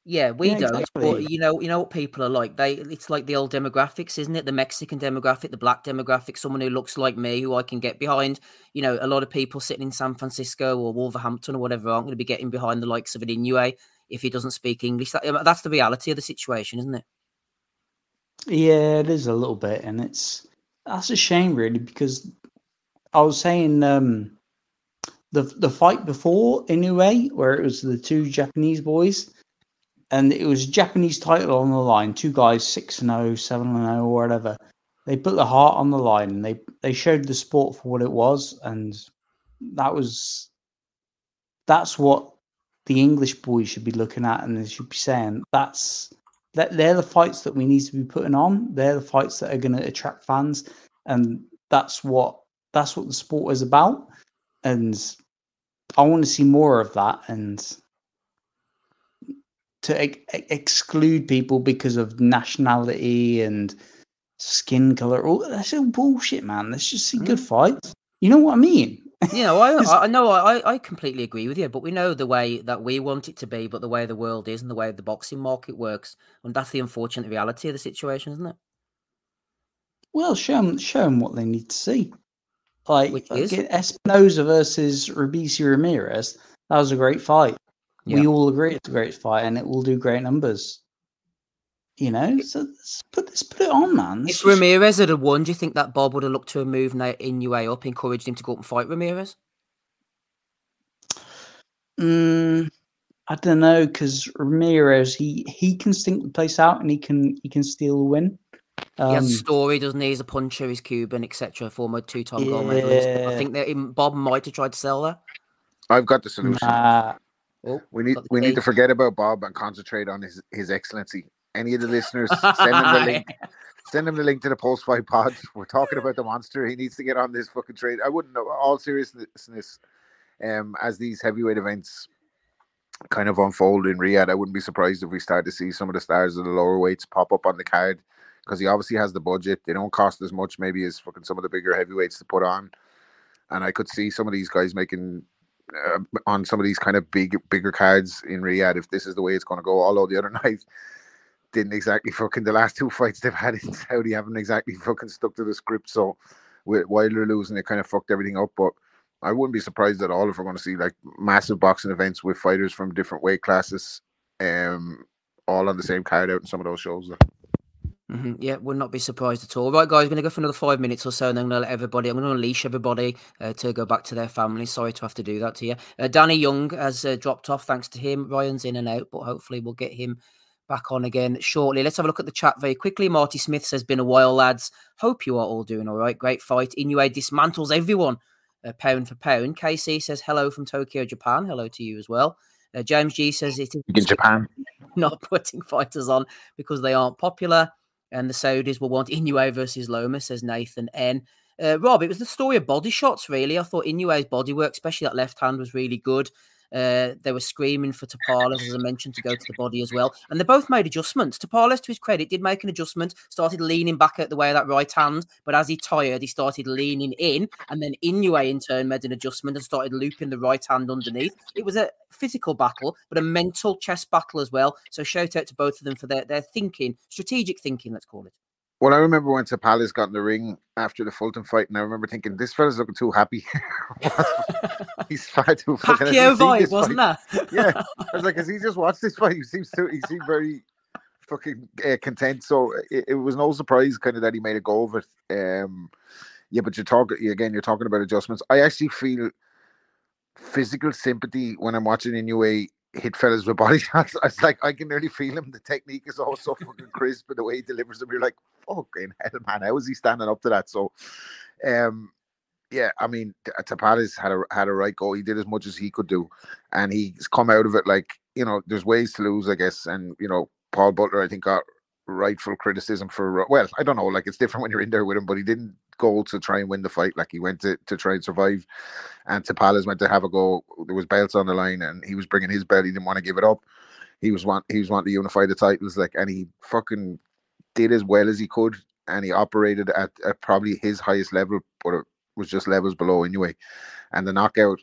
[SPEAKER 1] Yeah, we
[SPEAKER 2] Yeah,
[SPEAKER 1] don't.
[SPEAKER 2] exactly.
[SPEAKER 1] But you know, you know what people are like. They it's like the old demographics, isn't it? The Mexican demographic, the black demographic, someone who looks like me, who I can get behind. You know, a lot of people sitting in San Francisco or Wolverhampton or whatever aren't going to be getting behind the likes of an Inoue if he doesn't speak English. That, that's the reality of the situation, isn't it?
[SPEAKER 2] Yeah, it is a little bit, and it's that's a shame, really, because I was saying um, the the fight before Inoue, where it was the two Japanese boys, and it was Japanese title on the line. Two guys, six and 0, 7 and zero, or whatever. They put the heart on the line, and they they showed the sport for what it was, and that was that's what the English boys should be looking at, and they should be saying that's that they're the fights that we need to be putting on. They're the fights that are going to attract fans, and that's what that's what the sport is about. And I want to see more of that, and to ex- ex- exclude people because of nationality and skin color. All that's all bullshit, man. Let's just see mm-hmm. good fights. You know what I mean?
[SPEAKER 1] You know, I I know I I completely agree with you, but we know the way that we want it to be, but the way the world is and the way the boxing market works, and that's the unfortunate reality of the situation, isn't it?
[SPEAKER 2] Well, show them, show them what they need to see. Like,
[SPEAKER 1] Which
[SPEAKER 2] like Espinoza versus Robeisy Ramirez. That was a great fight. We all agree it's a great fight, and it will do great numbers. You know, so let's put let's put it on, man. Let's
[SPEAKER 1] If
[SPEAKER 2] just-
[SPEAKER 1] Ramirez had won, do you think that Bob would have looked to have moved Na- Inoue up, encouraged him to go up and fight Ramirez?
[SPEAKER 2] Mm, I don't know because Ramirez he he can stink the place out and he can he can steal the win.
[SPEAKER 1] he
[SPEAKER 2] Um,
[SPEAKER 1] has a story, doesn't he? He's a puncher, he's Cuban, etc. Former two-time gold medalist. I think that him- Bob might have tried to sell that.
[SPEAKER 5] I've got the solution.
[SPEAKER 2] nah,
[SPEAKER 1] Oh,
[SPEAKER 5] We need we need to forget about Bob and concentrate on his his excellency. Any of the listeners, send him the link. Send him the link to the post fight pod. We're talking about the monster. He needs to get on this fucking trade. I wouldn't know. All seriousness, um, as these heavyweight events kind of unfold in Riyadh, I wouldn't be surprised if we start to see some of the stars of the lower weights pop up on the card because he obviously has the budget. They don't cost as much, maybe as fucking some of the bigger heavyweights to put on. And I could see some of these guys making uh, on some of these kind of big, bigger cards in Riyadh if this is the way it's going to go. Although the other night didn't exactly fucking the last two fights they've had in Saudi haven't exactly fucking stuck to the script. So with Wilder losing, it kind of fucked everything up. But I wouldn't be surprised at all if we're going to see like massive boxing events with fighters from different weight classes, um, all on the same card out in some of those shows.
[SPEAKER 1] Mm-hmm. Yeah, would not be surprised at all. Right, guys, we're going to go for another five minutes or so, and then I'm going to let everybody, I'm going to unleash everybody uh, to go back to their families. Sorry to have to do that to you. Uh, Danny Young has uh, dropped off thanks to him. Ryan's in and out, but hopefully we'll get him back on again shortly. Let's have a look at the chat very quickly. Marty Smith says, Been a while, lads. Hope you are all doing all right. Great fight. Inoue dismantles everyone uh, pound for pound. KC says, Hello from Tokyo, Japan. Hello to you as well. Uh, James G says, It is
[SPEAKER 5] in Japan.
[SPEAKER 1] Not putting fighters on because they aren't popular. And the Saudis will want Inoue versus Loma, says Nathan N. Uh, Rob, it was the story of body shots, really. I thought Inoue's body work, especially that left hand, was really good. Uh, they were screaming for Tapales, as I mentioned, to go to the body as well. And they both made adjustments. Tapales, to his credit, did make an adjustment, started leaning back at the way of that right hand. But as he tired, he started leaning in. And then Inoue, in turn, made an adjustment and started looping the right hand underneath. It was a physical battle, but a mental chess battle as well. So shout out to both of them for their, their thinking, strategic thinking, let's call it.
[SPEAKER 5] Well, I remember when Tapales got in the ring after the Fulton fight, and I remember thinking, this fella's looking too happy. He's far too fucking.
[SPEAKER 1] Pacquiao vibe, wasn't
[SPEAKER 5] fight?
[SPEAKER 1] that?
[SPEAKER 5] yeah, I was like, has he just watched this fight? He seems to. He seemed very fucking uh, content. So it, it, was no surprise, kind of, that he made a go of it. Um, yeah, but you're talking again. You're talking about adjustments. I actually feel physical sympathy when I'm watching Inoue hit fellas with body shots. It's like I can nearly feel him. The technique is all so fucking crisp, but the way he delivers them, you're like, fucking hell, man, how is he standing up to that? So, um, yeah, I mean, Tapales had a had a right go. He did as much as he could do, and he's come out of it like you know. There's ways to lose, I guess, and you know, Paul Butler, I think, got rightful criticism for. Well, I don't know, like it's different when you're in there with him, but he didn't go to try and win the fight. Like he went to to try and survive, and Tapales went to have a go. There was belts on the line, and he was bringing his belt. He didn't want to give it up. He was want he was wanting to unify the titles, like, and he fucking did as well as he could, and he operated at, at probably his highest level, but it was just levels below anyway. And the knockout,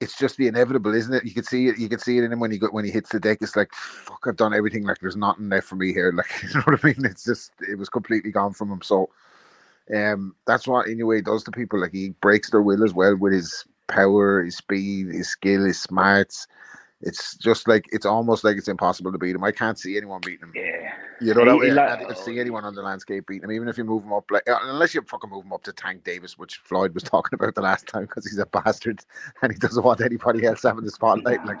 [SPEAKER 5] it's just the inevitable, isn't it? You can see it. You can see it in him when he got when he hits the deck. It's like, fuck, I've done everything. Like, there's nothing left for me here. Like, you know what I mean? It's just, it was completely gone from him. So, um, that's what Inoue does to people. Like, he breaks their will as well with his power, his speed, his skill, his smarts it's just like it's almost like it's impossible to beat him. I can't see anyone beating him.
[SPEAKER 4] Yeah,
[SPEAKER 5] you know that way. I can't see anyone on the landscape beating him, even if you move him up. Like uh, unless you fucking move him up to Tank Davis, which Floyd was talking about the last time, because he's a bastard and he doesn't want anybody else having the spotlight. Like,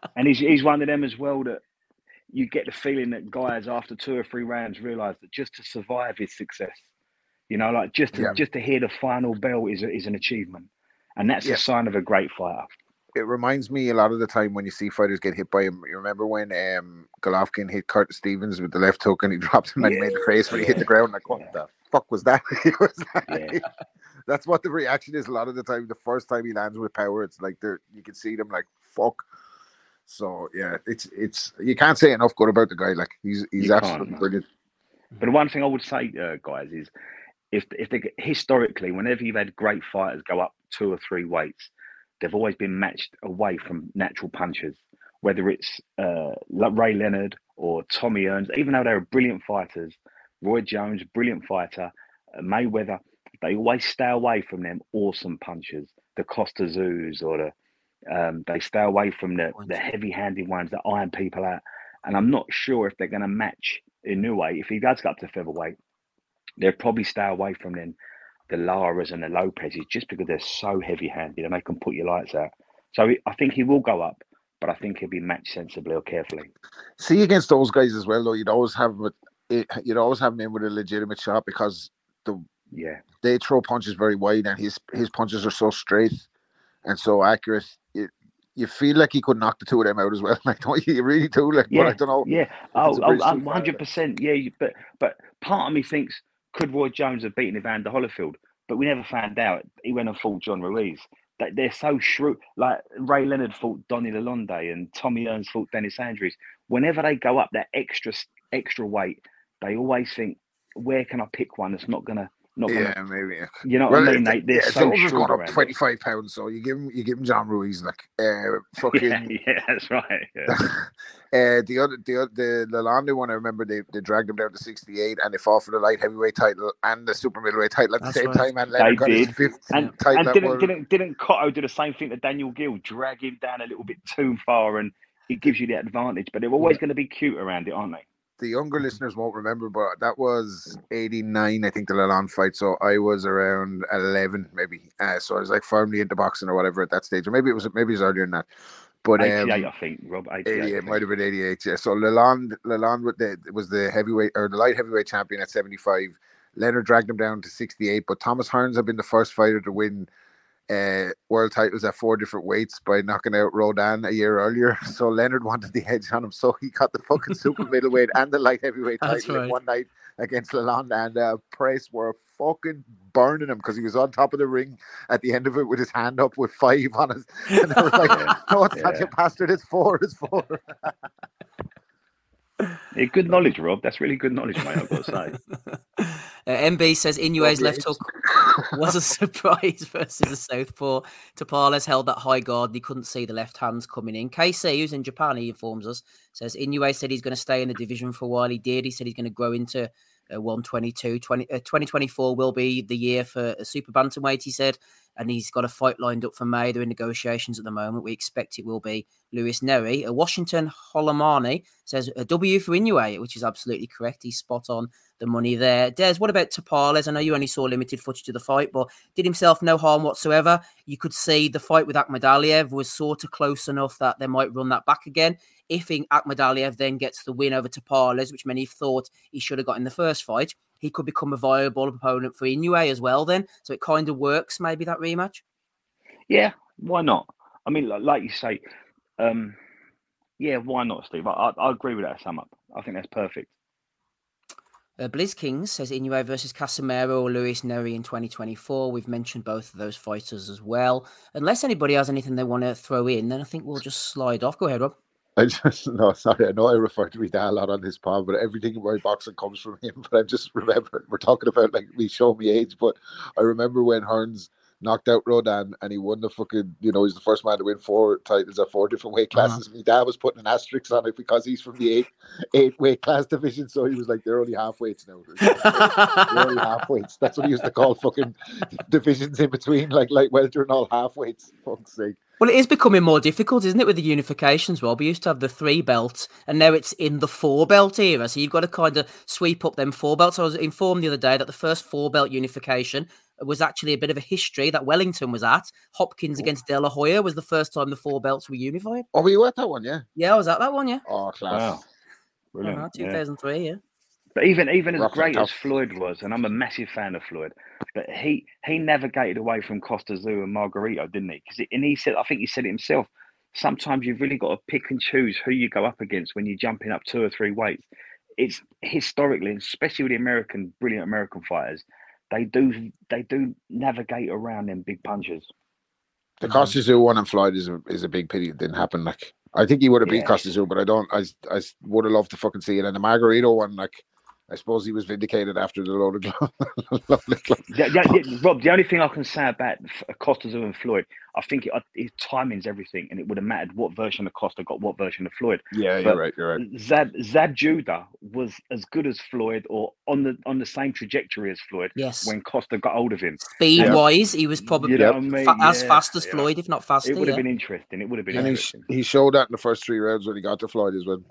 [SPEAKER 4] and he's he's one of them as well that you get the feeling that guys after two or three rounds realize that just to survive is success. You know, like just to, yeah. just to hear the final bell is a, is an achievement, and that's yeah. a sign of a great fighter
[SPEAKER 5] it reminds me a lot of the time when you see fighters get hit by him. You remember when um, Golovkin hit Curtis Stevens with the left hook and he dropped him and yeah. made the face when he hit the ground? Like, what the fuck was that? was like. That's what the reaction is a lot of the time. The first time he lands with power, it's like they're you can see them like fuck. So yeah, it's it's you can't say enough good about the guy. Like he's he's you absolutely brilliant.
[SPEAKER 4] But the one thing I would say, uh, guys, is if if they historically, whenever you've had great fighters go up two or three weights, they've always been matched away from natural punchers, whether it's uh, Ray Leonard or Tommy Hearns, even though they're brilliant fighters. Roy Jones, brilliant fighter. Uh, Mayweather, they always stay away from them awesome punchers, the Kostya Tszyus or the um, they stay away from the, the heavy-handed ones that iron people out. And I'm not sure if they're going to match Inoue. If he does go up to featherweight, they'll probably stay away from them the Laras and the Lopez's just because they're so heavy handed and they can put your lights out. So I think he will go up, but I think he'll be matched sensibly or carefully.
[SPEAKER 5] See against those guys as well, though. You'd always have eh, you'd always have him in with a legitimate shot because the
[SPEAKER 4] yeah
[SPEAKER 5] they throw punches very wide and his his punches are so straight and so accurate. It, you feel like he could knock the two of them out as well. Like, don't you? You really do. Like,
[SPEAKER 4] yeah,
[SPEAKER 5] I don't know.
[SPEAKER 4] Yeah. Oh, oh, 100 percent. Yeah, but but part of me thinks could Roy Jones have beaten Evander Holyfield? But we never found out. He went and fought John Ruiz. They're so shrewd. Like Ray Leonard fought Donny Lalonde and Tommy Hearns fought Dennis Andries. Whenever they go up that extra extra weight, they always think, where can I pick one that's not gonna not
[SPEAKER 5] yeah, gonna, maybe.
[SPEAKER 4] You know well, what I mean? They, they're yeah, so
[SPEAKER 5] has gone up twenty five pounds, so you give him you give him John Ruiz like uh, fucking.
[SPEAKER 4] Yeah, yeah that's right. Yeah.
[SPEAKER 5] uh, the other the the Lalonde one, I remember they, they dragged him down to sixty eight, and they fought for the light heavyweight title and the super middleweight title at the same right. time, and Leonard got did. his fifth
[SPEAKER 4] and, title. And didn't, didn't didn't Cotto do the same thing to Daniel Geale, drag him down a little bit too far, and it gives you the advantage. But they're always yeah. going to be cute around it, aren't they?
[SPEAKER 5] The younger listeners won't remember, but that was '89, I think, the Lalonde fight. So I was around 11, maybe. Uh, so I was like firmly into boxing or whatever at that stage, or maybe it was maybe it was earlier than that. But
[SPEAKER 4] 88,
[SPEAKER 5] um,
[SPEAKER 4] I think, Rob. 88,
[SPEAKER 5] 88
[SPEAKER 4] I
[SPEAKER 5] it might have been 88 yeah so Lalonde Lalonde was the heavyweight or the light heavyweight champion at 75 Leonard dragged him down to 68 but Thomas Hearns had been the first fighter to win uh, world titles at four different weights by knocking out Roldan a year earlier. So Leonard wanted the edge on him so he got the fucking super middleweight and the light heavyweight title in one night against Lalonde and uh, press were fucking burning him because he was on top of the ring at the end of it with his hand up with five on his and they were like no it's not
[SPEAKER 4] yeah.
[SPEAKER 5] you bastard it's four it's four
[SPEAKER 4] Yeah, good knowledge, Rob. That's really good knowledge, mate. I've got to say.
[SPEAKER 1] Uh, MB says Inoue's left hook was a surprise versus a southpaw. Tapales held that high guard. He couldn't see the left hands coming in. KC, who's in Japan, he informs us, says Inoue said he's going to stay in the division for a while. He did. He said he's going to grow into uh, 122. 20, uh, 2024 will be the year for a super bantamweight, he said. And he's got a fight lined up for May. They're in negotiations at the moment. We expect it will be Luis Nery. Uh, Washington Holomani says a W for Inoue, which is absolutely correct. He's spot on the money there. Des, what about Tapales? I know you only saw limited footage of the fight, but did himself no harm whatsoever. You could see the fight with Akhmadaliev was sort of close enough that they might run that back again. If in- Akhmadaliev then gets the win over Tapales, which many thought he should have got in the first fight, he could become a viable opponent for Inoue as well then. So it kind of works, maybe, that rematch.
[SPEAKER 4] Yeah, why not? I mean, like, like you say, um, yeah, why not, Steve? I, I, I agree with that sum up. I think that's perfect.
[SPEAKER 1] Uh, Blizz Kings says Inoue versus Casimero or Luis Nery in 2024. We've mentioned both of those fighters as well. Unless anybody has anything they want to throw in, then I think we'll just slide off. Go ahead, Rob.
[SPEAKER 5] I just no, sorry. I know I refer to Vidal a lot on this pod, but everything about boxing comes from him. But I just remember we're talking about like me show me age, but I remember when Hearns knocked out Roldan and he won the fucking you know he's the first man to win four titles at four different weight
[SPEAKER 1] Uh-huh.
[SPEAKER 5] classes. My dad was putting an asterisk on it because he's from the eight eight weight class division, so he was like they're only half weights now. They're only half weights. That's what he used to call fucking divisions in between, like light welter and all half weights. Fuck's sake.
[SPEAKER 1] Well, it is becoming more difficult, isn't it, with the unifications, Rob? We used to have the three belts, and now it's in the four belt era. So you've got to kind of sweep up them four belts. I was informed the other day that the first four belt unification was actually a bit of a history that Wellington was at. Hopkins against De La Hoya was the first time the four belts were unified.
[SPEAKER 5] Oh, were you at that one? Yeah.
[SPEAKER 1] Yeah, I was at that one, yeah.
[SPEAKER 5] Oh, class.
[SPEAKER 4] Wow. Brilliant.
[SPEAKER 1] Uh-huh,
[SPEAKER 4] yeah.
[SPEAKER 1] 2003, yeah.
[SPEAKER 4] But even even as
[SPEAKER 5] Rough and
[SPEAKER 4] great as. Floyd was, and I'm a massive fan of Floyd, but he he navigated away from Kostya Tszyu and Margarito, didn't he? Because and he said, I think he said it himself. Sometimes you've really got to pick and choose who you go up against when you're jumping up two or three weights. It's historically, especially with the American brilliant American fighters, they do they do navigate around them big punches.
[SPEAKER 5] The Kostya Tszyu one and Floyd is a, is a big pity it didn't happen. Like I think he would have beat
[SPEAKER 4] Yeah.
[SPEAKER 5] Kostya Tszyu, but I don't. I I would have loved to fucking see it. And the Margarito one, like I suppose he was vindicated after the loaded of loaded glove.
[SPEAKER 4] Yeah, yeah, yeah, Rob, the only thing I can say about F- uh, Kostya Tszyu and Floyd, I think it, uh, his timing's everything, and it would have mattered what version of Kostya got what version of Floyd.
[SPEAKER 5] Yeah,
[SPEAKER 4] But-
[SPEAKER 5] you're right. You're right.
[SPEAKER 4] Zab Zab Judah was as good as Floyd, or on the on the same trajectory as Floyd
[SPEAKER 1] Yes.
[SPEAKER 4] when Kostya got hold of him.
[SPEAKER 1] Speed
[SPEAKER 5] Yeah.
[SPEAKER 1] wise, he was probably
[SPEAKER 4] You know
[SPEAKER 5] Yep.
[SPEAKER 4] I mean?
[SPEAKER 1] fa- as
[SPEAKER 4] Yeah,
[SPEAKER 1] fast as
[SPEAKER 4] yeah.
[SPEAKER 1] Floyd, if not faster.
[SPEAKER 4] It would have
[SPEAKER 1] yeah.
[SPEAKER 4] been interesting. It would have been
[SPEAKER 5] And he, sh- he showed that in the first three rounds when he got to Floyd as well.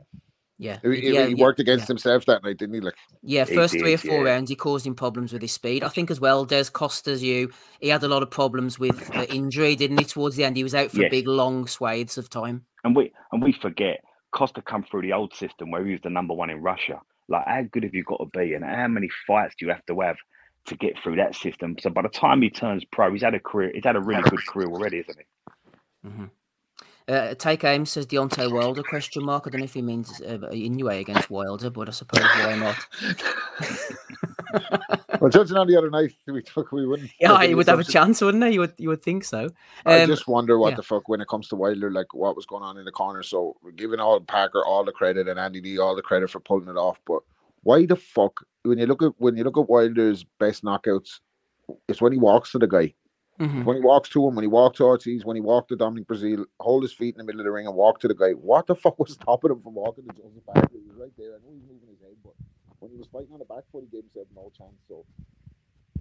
[SPEAKER 1] Yeah.
[SPEAKER 5] He, he-
[SPEAKER 1] yeah,
[SPEAKER 5] he
[SPEAKER 1] yeah,
[SPEAKER 5] worked against
[SPEAKER 1] yeah.
[SPEAKER 5] himself that night, didn't he? Like
[SPEAKER 1] Yeah,
[SPEAKER 4] He
[SPEAKER 1] first three or four
[SPEAKER 4] yeah.
[SPEAKER 1] rounds, he caused him problems with his speed. I think as well, Des Costas, you, he had a lot of problems with uh, injury, didn't he? Towards the end, he was out for
[SPEAKER 4] Yes.
[SPEAKER 1] big, long swathes of time.
[SPEAKER 4] And we and we forget Kostya come through the old system where he was the number one in Russia. Like how good have you got to be, and how many fights do you have to have to get through that system? So by the time he turns pro, he's had a career. He's had a really good career already, isn't he?
[SPEAKER 1] Uh, Take aim says Deontay Wilder question mark. I don't know if he means uh, Inoue against Wilder, but I suppose why not?
[SPEAKER 5] well, judging on the other night, we took we wouldn't.
[SPEAKER 1] Yeah, he would have a chance, wouldn't he? You would, you would think so.
[SPEAKER 5] I
[SPEAKER 1] Um,
[SPEAKER 5] just wonder what
[SPEAKER 1] yeah.
[SPEAKER 5] the fuck when it comes to Wilder, like what was going on in the corner. So we're giving all Parker all the credit and Andy D all the credit for pulling it off. But why the fuck when you look at when you look at Wilder's best knockouts, it's when he walks to the guy.
[SPEAKER 1] Mhm.
[SPEAKER 5] When he walks to him, when he walked to Ortiz, when he walked to Dominic Breazeale, hold his feet in the middle of the ring and walk to the guy. What the fuck was stopping him from walking to Joseph Parker? He was right there. I know he's moving his head, but when he was fighting on the back foot, he gave himself no chance. So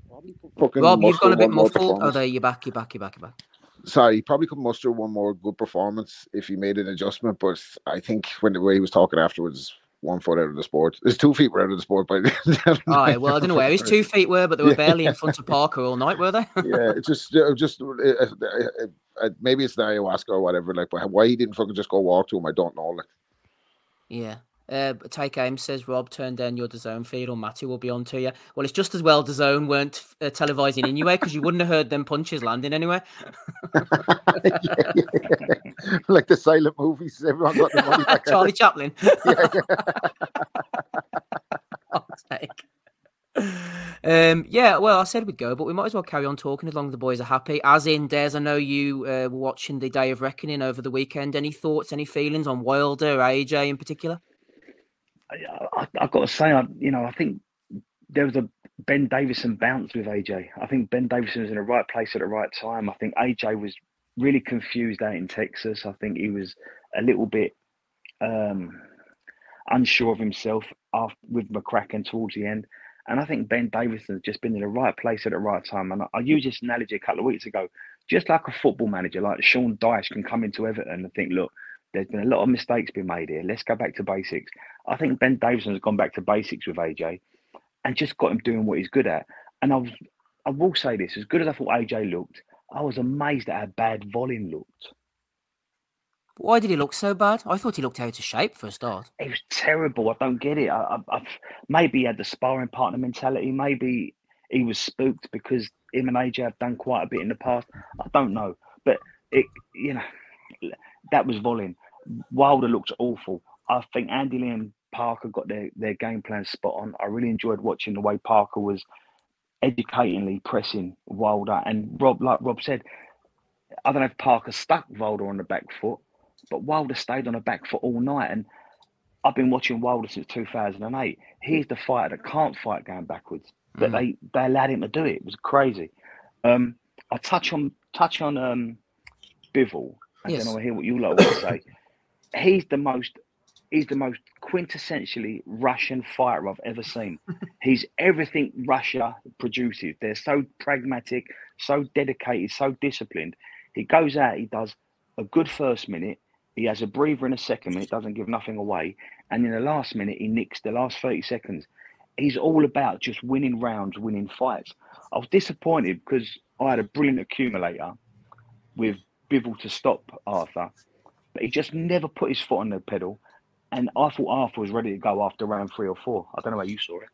[SPEAKER 5] probably fucking
[SPEAKER 1] Rob, you've gone a bit
[SPEAKER 5] more
[SPEAKER 1] muffled. Oh, there, you're back, you're back, you're back, you're back.
[SPEAKER 5] Sorry, he probably could muster one more good performance if he made an adjustment. But I think when the way he was talking afterwards, one foot out of the sport. His two feet were out of the sport by
[SPEAKER 1] the Aye, well, I don't know where his two feet were, but they were barely in front of Parker all night, were they?
[SPEAKER 5] yeah, it's just, just uh, uh, uh, maybe it's the ayahuasca or whatever. Like, but why he didn't fucking just go walk to him, I don't know. Like,
[SPEAKER 1] yeah. Uh, Take Aim says, Rob, turn down your DAZN feed or Matty will be on to you. Well, it's just as well DAZN weren't uh, televising anyway because you wouldn't have heard them punches landing anyway. yeah,
[SPEAKER 5] yeah, yeah. Like the silent movies, everyone got the money back.
[SPEAKER 1] Charlie Chaplin. take. Um, yeah, well, I said we'd go, but we might as well carry on talking as long as the boys are happy. As in, Des, I know you uh, were watching the Day of Reckoning over the weekend. Any thoughts, any feelings on Wilder, AJ in particular?
[SPEAKER 4] I, have got to say, I, you know, I think there was a Ben Davison bounce with AJ. I think Ben Davison was in the right place at the right time. I think AJ was really confused out in Texas. I think he was a little bit um, unsure of himself after, with McCracken towards the end. And I think Ben Davison has just been in the right place at the right time. And I, I used this analogy a couple of weeks ago. Just like a football manager, like Sean Dyche can come into Everton and think, look, there's been a lot of mistakes being made here. Let's go back to basics. I think Ben Davison has gone back to basics with AJ and just got him doing what he's good at. And I was, I will say this: as good as I thought AJ looked, I was amazed at how bad Wallin looked.
[SPEAKER 1] Why did he look so bad? I thought he looked out of shape for a start.
[SPEAKER 4] He was terrible. I don't get it. I, I, maybe he had the sparring partner mentality. Maybe he was spooked because him and AJ have done quite a bit in the past. I don't know, but it, you know, that was Wallin. Wilder looked awful. I think Andy Lee and Parker got their, their game plan spot on. I really enjoyed watching the way Parker was educatingly pressing Wilder. And Rob, like Rob said, I don't know if Parker stuck Wilder on the back foot, but Wilder stayed on the back foot all night. And I've been watching Wilder since 2008. He's the fighter that can't fight going backwards, but mm. they, they allowed him to do it. It was crazy. Um, I touch on touch on um, Bivol. I yes. don't know. Hear what you lot want to say. He's the most he's the most quintessentially Russian fighter I've ever seen. he's everything Russia produces. They're so pragmatic, so dedicated, so disciplined. He goes out, he does a good first minute, he has a breather in a second minute, doesn't give nothing away, and in the last minute he nicks the last 30 seconds. He's all about just winning rounds, winning fights. I was disappointed because I had a brilliant accumulator with Bivol to stop Arthur, but he just never put his foot on the pedal and I thought Arthur was ready to go after round three or four. I don't know how you saw it.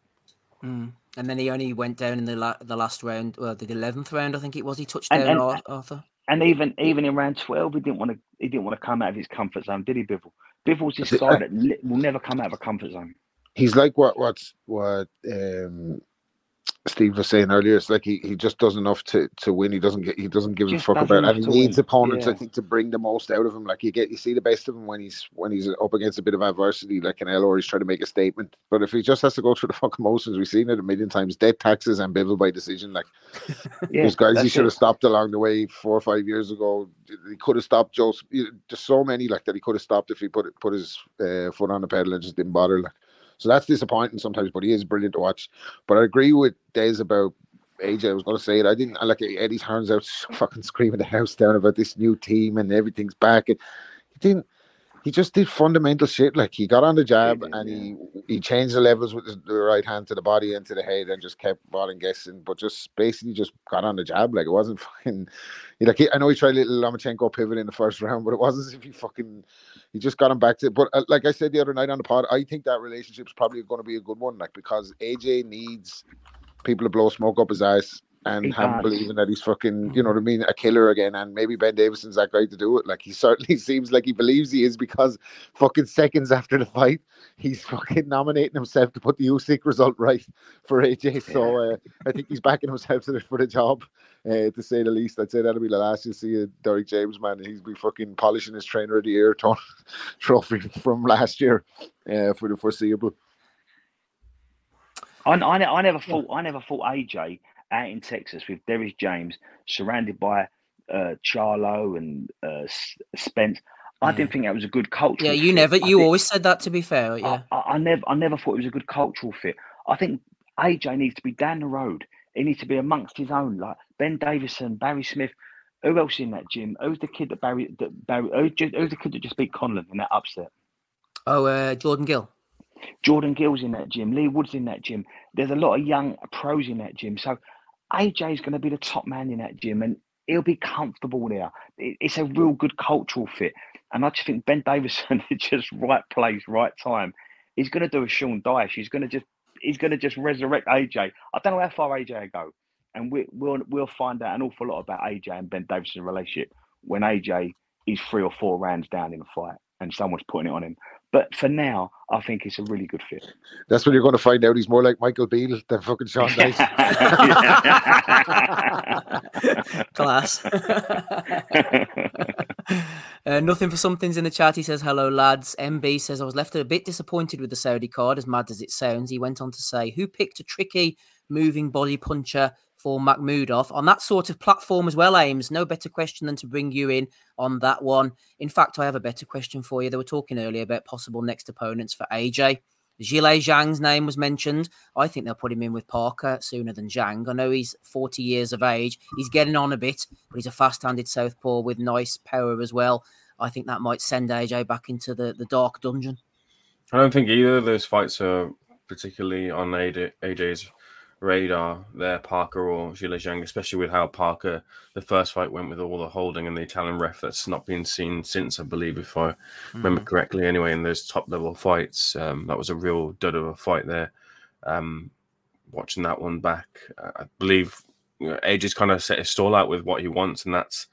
[SPEAKER 1] Mm. And then he only went down in the la- the last round, well, the eleventh round, I think it was. He touched down and, and, Arthur.
[SPEAKER 4] And even even in round twelve, he didn't want to. He didn't want to come out of his comfort zone, did he, Bivol? Bivol's this guy that will never come out of a comfort zone.
[SPEAKER 5] He's like what what what um, Steve was saying earlier, it's like he, he just does enough to, to win. He doesn't get he doesn't give just a fuck about and he needs win. opponents, yeah. I think, to bring the most out of him. Like you get you see the best of him when he's when he's up against a bit of adversity, like an L or he's trying to make a statement. But if he just has to go through the fucking motions, we've seen it a million times, dead taxes and Bivol by decision. Like yeah, those guys he should have stopped along the way four or five years ago. He could have stopped Joe just so many like that he could have stopped if he put put his uh, foot on the pedal and just didn't bother. Like so that's disappointing sometimes, but he is brilliant to watch. But I agree with Des about AJ. I was going to say it. I didn't I like Eddie's hands out fucking screaming the house down about this new team and everything's back. And he didn't. He just did fundamental shit. Like he got on the jab and he he changed the levels with the right hand to the body and to the head and just kept balling guessing. But just basically just got on the jab. Like it wasn't fucking. Like I know he tried a little Lomachenko pivot in the first round, but it wasn't as if he fucking he just got him back to. But uh, like I said the other night on the pod, I think that relationship's probably going to be a good one. Like because AJ needs people to blow smoke up his ass and him believing that he's fucking, you know what I mean, a killer again. And maybe Ben Davison's that guy to do it. Like he certainly seems like he believes he is because fucking seconds after the fight, he's fucking nominating himself to put the Usyk result right for AJ. So uh, I think he's backing himself for the job, uh, to say the least. I'd say that'll be the last you see of Derrick James, man. He's be fucking polishing his trainer of the year trophy from last year uh, for the foreseeable.
[SPEAKER 4] I, I, I never thought I never thought AJ out in Texas with Derrick James, surrounded by uh, Charlo and uh, Spence. I yeah. didn't think that was a good cultural.
[SPEAKER 1] Yeah, you fit. never. You always said that. To be fair, yeah.
[SPEAKER 4] I, I, I, never, I never thought it was a good cultural fit. I think AJ needs to be down the road. He needs to be amongst his own, like Ben Davison, Barry Smith. Who else in that gym? Who's the kid that Barry? That Barry? Who's, who's the kid that just beat Conlan in that upset?
[SPEAKER 1] Oh, uh, Jordan Gill.
[SPEAKER 4] Jordan Gill's in that gym. Leigh Wood's in that gym. There's a lot of young pros in that gym. So AJ is going to be the top man in that gym, and he'll be comfortable there. It's a real good cultural fit. And I just think Ben Davison is just right place, right time. He's going to do a Sean Dyche. He's going to just he's going to just resurrect AJ. I don't know how far AJ will go, and we, will we'll find out an awful lot about AJ and Ben Davison's relationship when AJ is three or four rounds down in a fight and someone's putting it on him. But for now, I think it's a really good fit.
[SPEAKER 5] That's when you're going to find out he's more like Michael Beale than fucking Sean Dyche.
[SPEAKER 1] Class. uh, nothing for somethings in the chat. He says, Hello, lads. MB says, I was left a bit disappointed with the Saudi card, as mad as it sounds. He went on to say, Who picked a tricky moving body puncher for Makhmudov on that sort of platform as well, Ames. No better question than to bring you in on that one. In fact, I have a better question for you. They were talking earlier about possible next opponents for AJ. Zhilei Zhang's name was mentioned. I think they'll put him in with Parker sooner than Zhang. I know he's 40 years of age. He's getting on a bit, but he's a fast-handed southpaw with nice power as well. I think that might send AJ back into the, the dark dungeon.
[SPEAKER 6] I don't think either of those fights are particularly on AJ's radar there, Parker or Zhilei Zhang, especially with how Parker, the first fight went with all the holding and the Italian ref that's not been seen since, I believe, if I mm-hmm. remember correctly, anyway, in those top level fights. Um, that was a real dud of a fight there. Um, watching that one back, I believe you know, AJ's kind of set his stall out with what he wants, and that's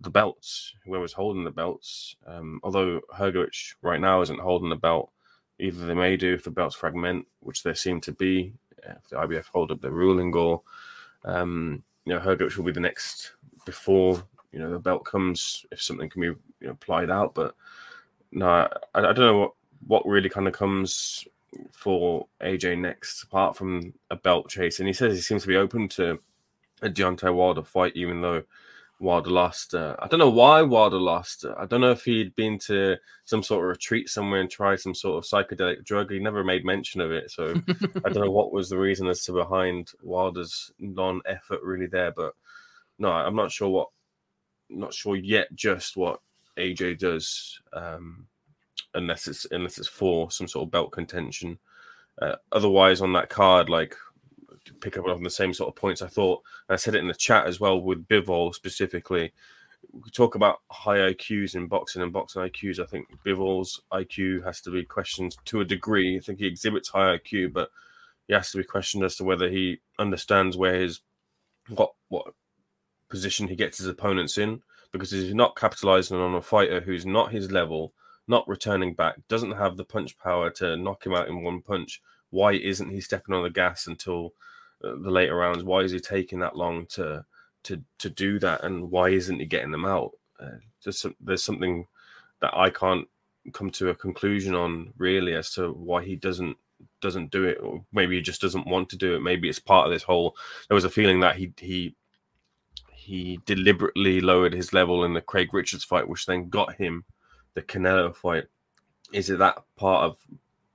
[SPEAKER 6] the belts, whoever's holding the belts. Um, although Hrgovic right now isn't holding the belt, either they may do if the belts fragment, which they seem to be if the IBF hold up their ruling, or um, you know, Hrgovic will be the next before you know the belt comes if something can be you know, applied out. But no, I, I don't know what what really kind of comes for AJ next, apart from a belt chase. And he says he seems to be open to a Deontay Wilder fight, even though Wilder lost. Uh, I don't know why Wilder lost. I don't know if he'd been to some sort of retreat somewhere and tried some sort of psychedelic drug. He never made mention of it, so I don't know what was the reason as to behind Wilder's non-effort really there. But no, I'm not sure what, not sure yet just what AJ does, um, unless it's unless it's for some sort of belt contention. Uh, otherwise, on that card, like pick up on the same sort of points. I thought I said it in the chat as well with Bivol specifically. We talk about high IQs in boxing and boxing IQs. I think Bivol's IQ has to be questioned to a degree. I think he exhibits high IQ, but he has to be questioned as to whether he understands where his what what position he gets his opponents in. Because he's not capitalizing on a fighter who's not his level, not returning back, doesn't have the punch power to knock him out in one punch. Why isn't he stepping on the gas until the later rounds. Why is he taking that long to to to do that, and why isn't he getting them out? Uh, just there's something that I can't come to a conclusion on really as to why he doesn't doesn't do it, or maybe he just doesn't want to do it. Maybe it's part of this whole. There was a feeling that he he he deliberately lowered his level in the Craig Richards fight, which then got him the Canelo fight. Is it that part of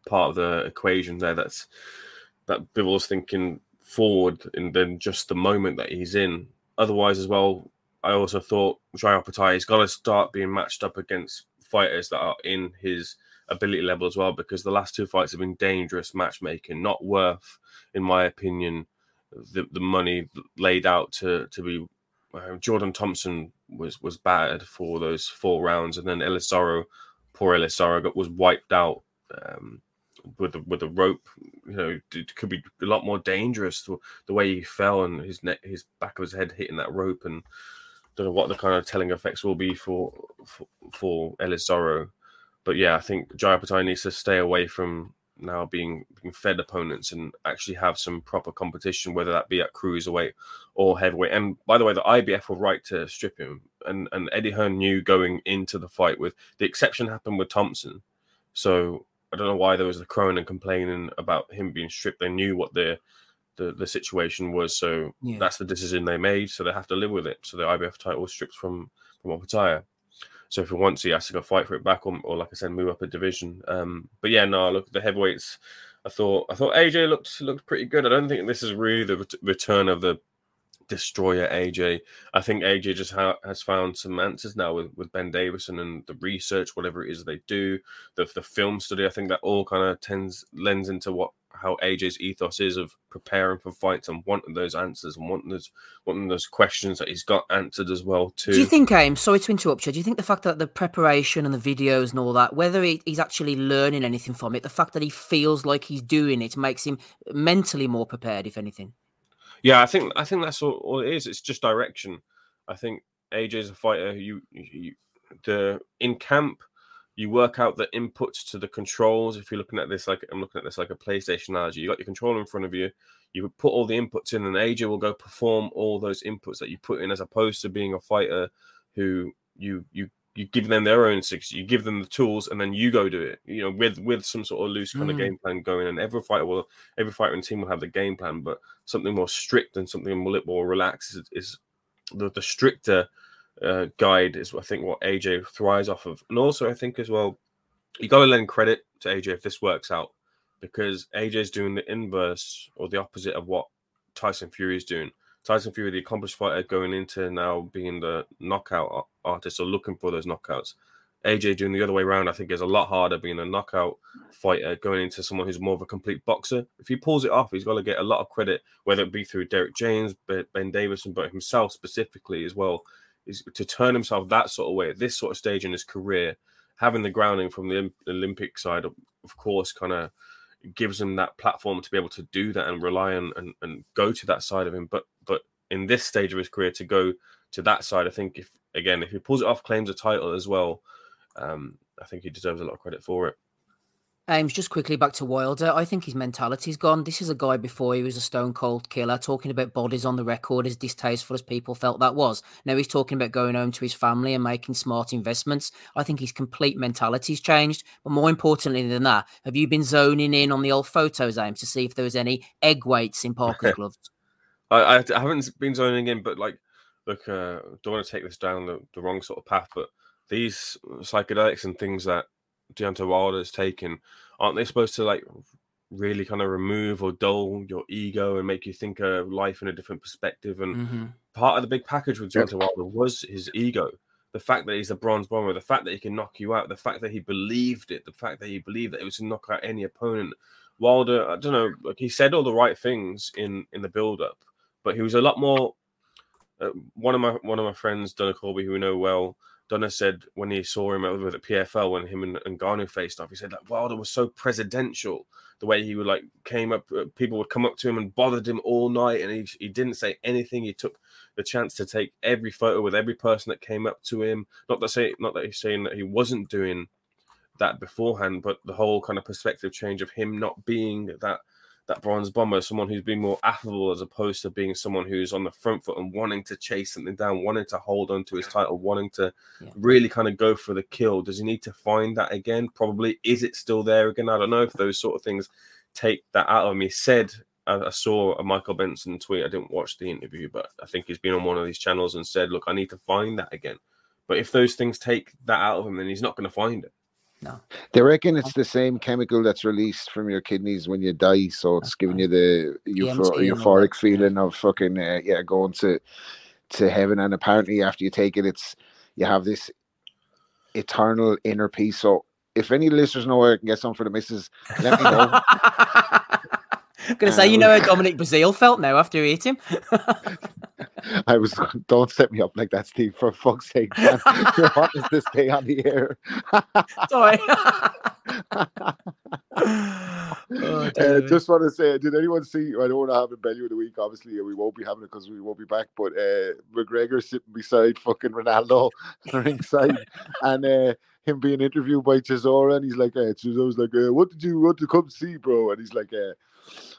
[SPEAKER 6] part of the equation there that's that Bivol's thinking forward in then just the moment that he's in. Otherwise, as well, I also thought Jai Opetaia has got to start being matched up against fighters that are in his ability level as well, because the last two fights have been dangerous matchmaking, not worth, in my opinion, the, the money laid out to to be. Uh, Jordan Thompson was was battered for those four rounds, and then Ellis Zorro, poor Ellis Zorro, got was wiped out. Um, with the, with the rope, you know, it could be a lot more dangerous. The, way he fell and his neck, his back of his head hitting that rope, and don't know what the kind of telling effects will be for for, for Ellis Zorro. But yeah, I think Jai Opetaia needs to stay away from now being, being fed opponents and actually have some proper competition, whether that be at cruiserweight or heavyweight. And by the way, the IBF were right to strip him. And and Eddie Hearn knew going into the fight with the exception happened with Thompson. So I don't know why there was the crowing and complaining about him being stripped. They knew what the the, the situation was, so yeah. that's the decision they made. So they have to live with it. So the IBF title was stripped from from Opetaia. So if he wants, he has to go fight for it back, or, or like I said, move up a division. Um, but yeah, no, look at the heavyweights. I thought I thought AJ looked looked pretty good. I don't think this is really the return of the destroyer AJ. I think AJ just ha- has found some answers now with, with Ben Davison and the research, whatever it is they do, the the film study. I think that all kind of tends lends into what how AJ's ethos is of preparing for fights and wanting those answers and wanting those wanting those questions that he's got answered as well too.
[SPEAKER 1] Do you think, Aim? Sorry to interrupt you. Do you think the fact that the preparation and the videos and all that, whether he, he's actually learning anything from it, the fact that he feels like he's doing it makes him mentally more prepared, if anything?
[SPEAKER 6] Yeah, I think I think that's all, all it is. It's just direction. I think AJ is a fighter who you, you the in camp you work out the inputs to the controls. If you're looking at this like I'm looking at this like a PlayStation analogy, you got your controller in front of you. You put all the inputs in, and AJ will go perform all those inputs that you put in, as opposed to being a fighter who you you you give them their own six, you give them the tools, and then you go do it. You know, with with some sort of loose kind of
[SPEAKER 1] Mm.
[SPEAKER 6] game plan going. And every fighter will, every fighter and team will have the game plan, but something more strict and something a more more relaxed is, is the the stricter uh, guide is I think what AJ thrives off of, and also I think as well, you got to lend credit to AJ if this works out, because AJ's doing the inverse or the opposite of what Tyson Fury is doing. Tyson Fury, the accomplished fighter, going into now being the knockout artist or looking for those knockouts. AJ doing the other way around, I think, is a lot harder being a knockout fighter going into someone who's more of a complete boxer. If he pulls it off, he's got to get a lot of credit, whether it be through Derrick James, Ben Davison, but himself specifically as well, is to turn himself that sort of way at this sort of stage in his career, having the grounding from the Olympic side, of course, kind of gives him that platform to be able to do that and rely on and, and go to that side of him. But but in this stage of his career, to go to that side, I think if again if he pulls it off, claims a title as well, um, I think he deserves a lot of credit for it.
[SPEAKER 1] Ames, just quickly back to Wilder. I think his mentality's gone. This is a guy before he was a stone cold killer, talking about bodies on the record as distasteful as people felt that was. Now he's talking about going home to his family and making smart investments. I think his complete mentality's changed. But more importantly than that, have you been zoning in on the old photos, Ames, to see if there was any egg weights in Parker's gloves?
[SPEAKER 6] I, I haven't been zoning in, but like, look, uh, don't want to take this down the, the wrong sort of path, but these psychedelics and things that Deontay Wilder is taking, aren't they supposed to like really kind of remove or dull your ego and make you think of life in a different perspective? And
[SPEAKER 1] Mhm.
[SPEAKER 6] part of the big package with
[SPEAKER 5] Yep.
[SPEAKER 6] Deontay Wilder was his ego. The fact that he's a bronze bomber, the fact that he can knock you out, the fact that he believed it, the fact that he believed that it was to knock out any opponent. Wilder, I don't know, like he said all the right things in in the build up, but he was a lot more. Uh, one of my one of my friends, Donna Corby, who we know well, Donna said when he saw him over at the PFL when him and, and Ngannou faced off, he said that Wilder was so presidential. The way he would like came up, uh, people would come up to him and bothered him all night, and he he didn't say anything. He took the chance to take every photo with every person that came up to him. Not that say not that he's saying that he wasn't doing that beforehand, but the whole kind of perspective change of him not being that that bronze bomber, someone who's been more affable as opposed to being someone who's on the front foot and wanting to chase something down, wanting to hold on to his title, wanting to
[SPEAKER 1] Yeah.
[SPEAKER 6] really kind of go for the kill. Does he need to find that again? Probably. Is it still there again? I don't know if those sort of things take that out of him. He said I, I saw a Michael Benson tweet. I didn't watch the interview, but I think he's been on one of these channels and said, "Look, I need to find that again." But if those things take that out of him, then he's not going to find it.
[SPEAKER 1] No.
[SPEAKER 5] They reckon it's the same chemical that's released from your kidneys when you die, so it's giving you the euphor- euphoric feeling of fucking uh, yeah going to to heaven. And apparently, after you take it, it's you have this eternal inner peace. So, if any listeners know where I can get some for the missus, let me know.
[SPEAKER 1] Gonna say, you know how Dominic Breazeale felt now after you eat him.
[SPEAKER 5] I was don't set me up like that, Steve. For fuck's sake, man. you want us to stay on the air?
[SPEAKER 1] Sorry. oh,
[SPEAKER 5] Uh, just want to say, did anyone see? I don't want to have a belly of the week. Obviously, we won't be having it because we won't be back. But uh, McGregor sitting beside fucking Ronaldo ringside, and uh, him being interviewed by Chisora, and he's like, uh, Chisora's like, uh, "What did you want to come see, bro?" And he's like, uh,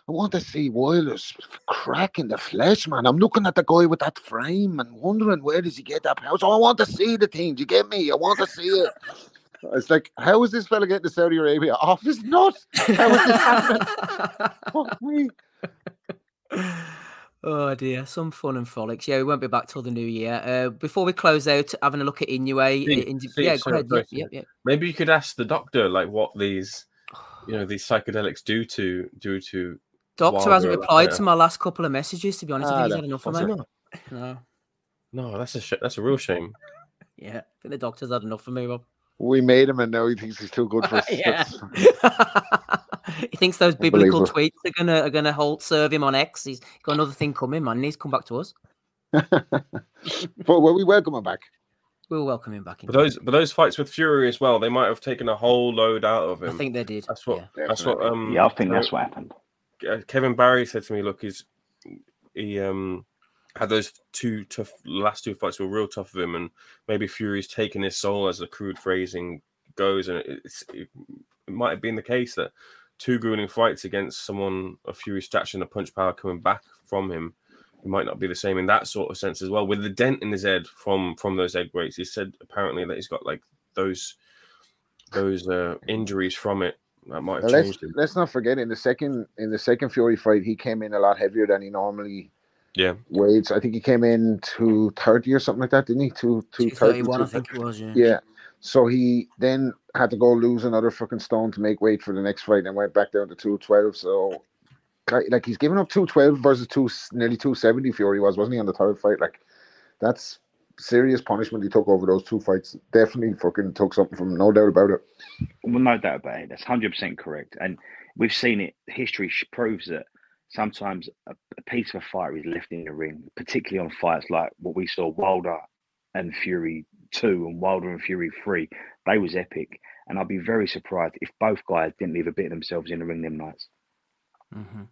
[SPEAKER 5] "I want to see Wilder's crack in the flesh, man. I'm looking at the guy with that frame and wondering where does he get that power. So I want to see the thing. Do you get me? I want to see it." It's like, how is this fella getting to Saudi Arabia off his nut? How is this happening? Fuck me.
[SPEAKER 1] Oh dear, some fun and frolics. Yeah, we won't be back till the new year. Uh, before we close out, having a look at Inoue. uh,
[SPEAKER 6] See-
[SPEAKER 1] in,
[SPEAKER 6] see,
[SPEAKER 1] yeah,
[SPEAKER 6] sorry,
[SPEAKER 1] ahead.
[SPEAKER 6] sorry,
[SPEAKER 1] Yep, yep, yep.
[SPEAKER 6] Maybe you could ask the doctor like what these, you know, these psychedelics do to do to.
[SPEAKER 1] Doctor hasn't replied to my last couple of messages. To be honest, I
[SPEAKER 5] Ah,
[SPEAKER 1] think he's had enough of
[SPEAKER 6] that's
[SPEAKER 1] me. No.
[SPEAKER 6] No, that's a sh- that's a real shame.
[SPEAKER 1] Yeah. I think the doctor's had enough for me, Rob.
[SPEAKER 5] We made him, and now he thinks he's too good for us.
[SPEAKER 1] yeah. He thinks those biblical tweets are gonna are gonna hold serve him on X. He's got another thing coming, man. He's come back to us.
[SPEAKER 5] but well, we welcome him back.
[SPEAKER 1] We'll welcome him back in.
[SPEAKER 6] But those but those fights with Fury as well, they might have taken a whole load out of him.
[SPEAKER 1] I think they did.
[SPEAKER 6] that's what
[SPEAKER 1] yeah.
[SPEAKER 6] that's what um
[SPEAKER 4] yeah, I think that's what happened.
[SPEAKER 6] uh, Kevin Barry said to me, look, he's he um had those two tough last two fights were real tough of him, and maybe Fury's taken his soul, as the crude phrasing goes, and it's it, it might have been the case that two grueling fights against someone of Fury's stature and the punch power coming back from him. It might not be the same in that sort of sense as well. With the dent in his head from from those egg weights, he said apparently that he's got like those those uh, injuries from it that might have
[SPEAKER 5] Well, let's
[SPEAKER 6] changed him.
[SPEAKER 5] let's not forget in the second in the second Fury fight, he came in a lot heavier than he normally
[SPEAKER 6] Yeah,
[SPEAKER 5] weights. I think he came in to thirty or something like that, didn't he? To to
[SPEAKER 1] 231, I think it was. Yeah.
[SPEAKER 5] Yeah. So he then had to go lose another fucking stone to make weight for the next fight and went back down to 212. So, like, like, he's given up 212 versus two, nearly 270 Fury was, wasn't he, on the third fight? Like, that's serious punishment he took over those two fights. Definitely fucking took something from him, no doubt about it.
[SPEAKER 4] Well, no doubt about it. That's hundred percent correct, and we've seen it. History proves that sometimes a, a piece of a fighter is left in the ring, particularly on fights like what we saw Wilder and Fury two and Wilder and Fury three. They was epic, and I'd be very surprised if both guys didn't leave a bit of themselves in the ring them nights.
[SPEAKER 1] hmm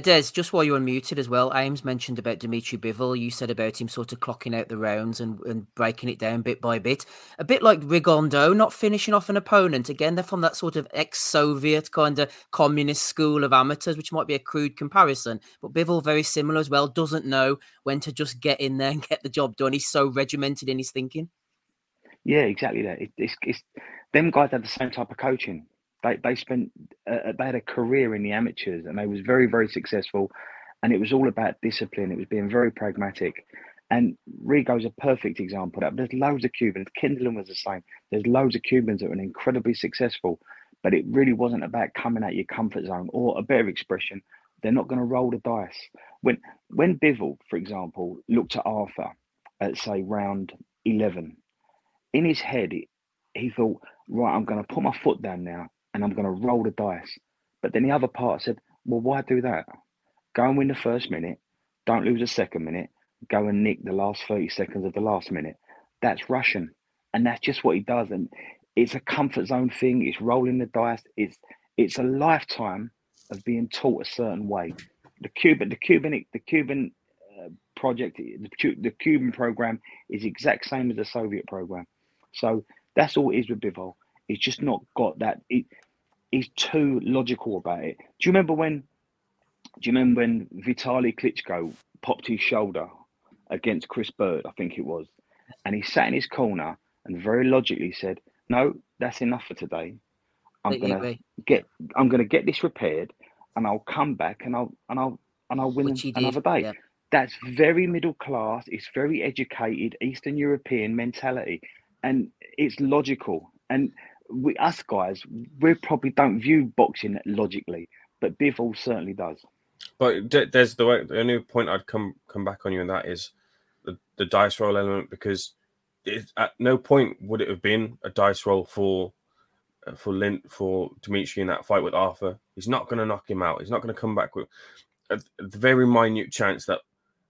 [SPEAKER 1] Des, just while you're unmuted as well, Ames mentioned about Dimitri Bivol. You said about him sort of clocking out the rounds and, and breaking it down bit by bit. A bit like Rigondeaux, not finishing off an opponent. Again, they're from that sort of ex Soviet kind of communist school of amateurs, which might be a crude comparison. But Bivol, very similar as well, doesn't know when to just get in there and get the job done. He's so regimented in his thinking.
[SPEAKER 4] Yeah, exactly that. It, it's, it's them guys have the same type of coaching. They they spent uh, they had a career in the amateurs and they was very very successful, and it was all about discipline. It was being very pragmatic, and Rigo's a perfect example that. There's loads of Cubans. Kindlin was the same. There's loads of Cubans that are incredibly successful, but it really wasn't about coming out your comfort zone or a better expression. They're not going to roll the dice. When when Bivol, for example, looked at Arthur at say round eleven in his head, he, he thought, right, I'm going to put my foot down now and I'm going to roll the dice. But then the other part said, well, why do that? Go and win the first minute. Don't lose the second minute. Go and nick the last 30 seconds of the last minute. That's Russian. And that's just what he does. And it's a comfort zone thing. It's rolling the dice. It's it's a lifetime of being taught a certain way. The Cuban, the Cuban, the Cuban uh, project, the, the Cuban program is exact same as the Soviet program. So that's all it is with Bivol. It's just not got that. It, he's too logical about it. Do you remember when? Do you remember when Vitaly Klitschko popped his shoulder against Chris Byrd? I think it was, and he sat in his corner and very logically said, "No, that's enough for today. I'm gonna get. I'm gonna get this repaired, and I'll come back and I'll and I'll and I'll win
[SPEAKER 1] did.
[SPEAKER 4] another day."
[SPEAKER 1] yeah.
[SPEAKER 4] that's very middle class. It's very educated Eastern European mentality, and it's logical. And we, us guys, we probably don't view boxing logically, but Bivol certainly does.
[SPEAKER 6] But there's the way, the only point I'd come come back on you and that is the, the dice roll element because it, at no point would it have been a dice roll for uh, for Lint for Dimitri in that fight with Arthur. He's not going to knock him out. He's not going to come back with a, a very minute chance that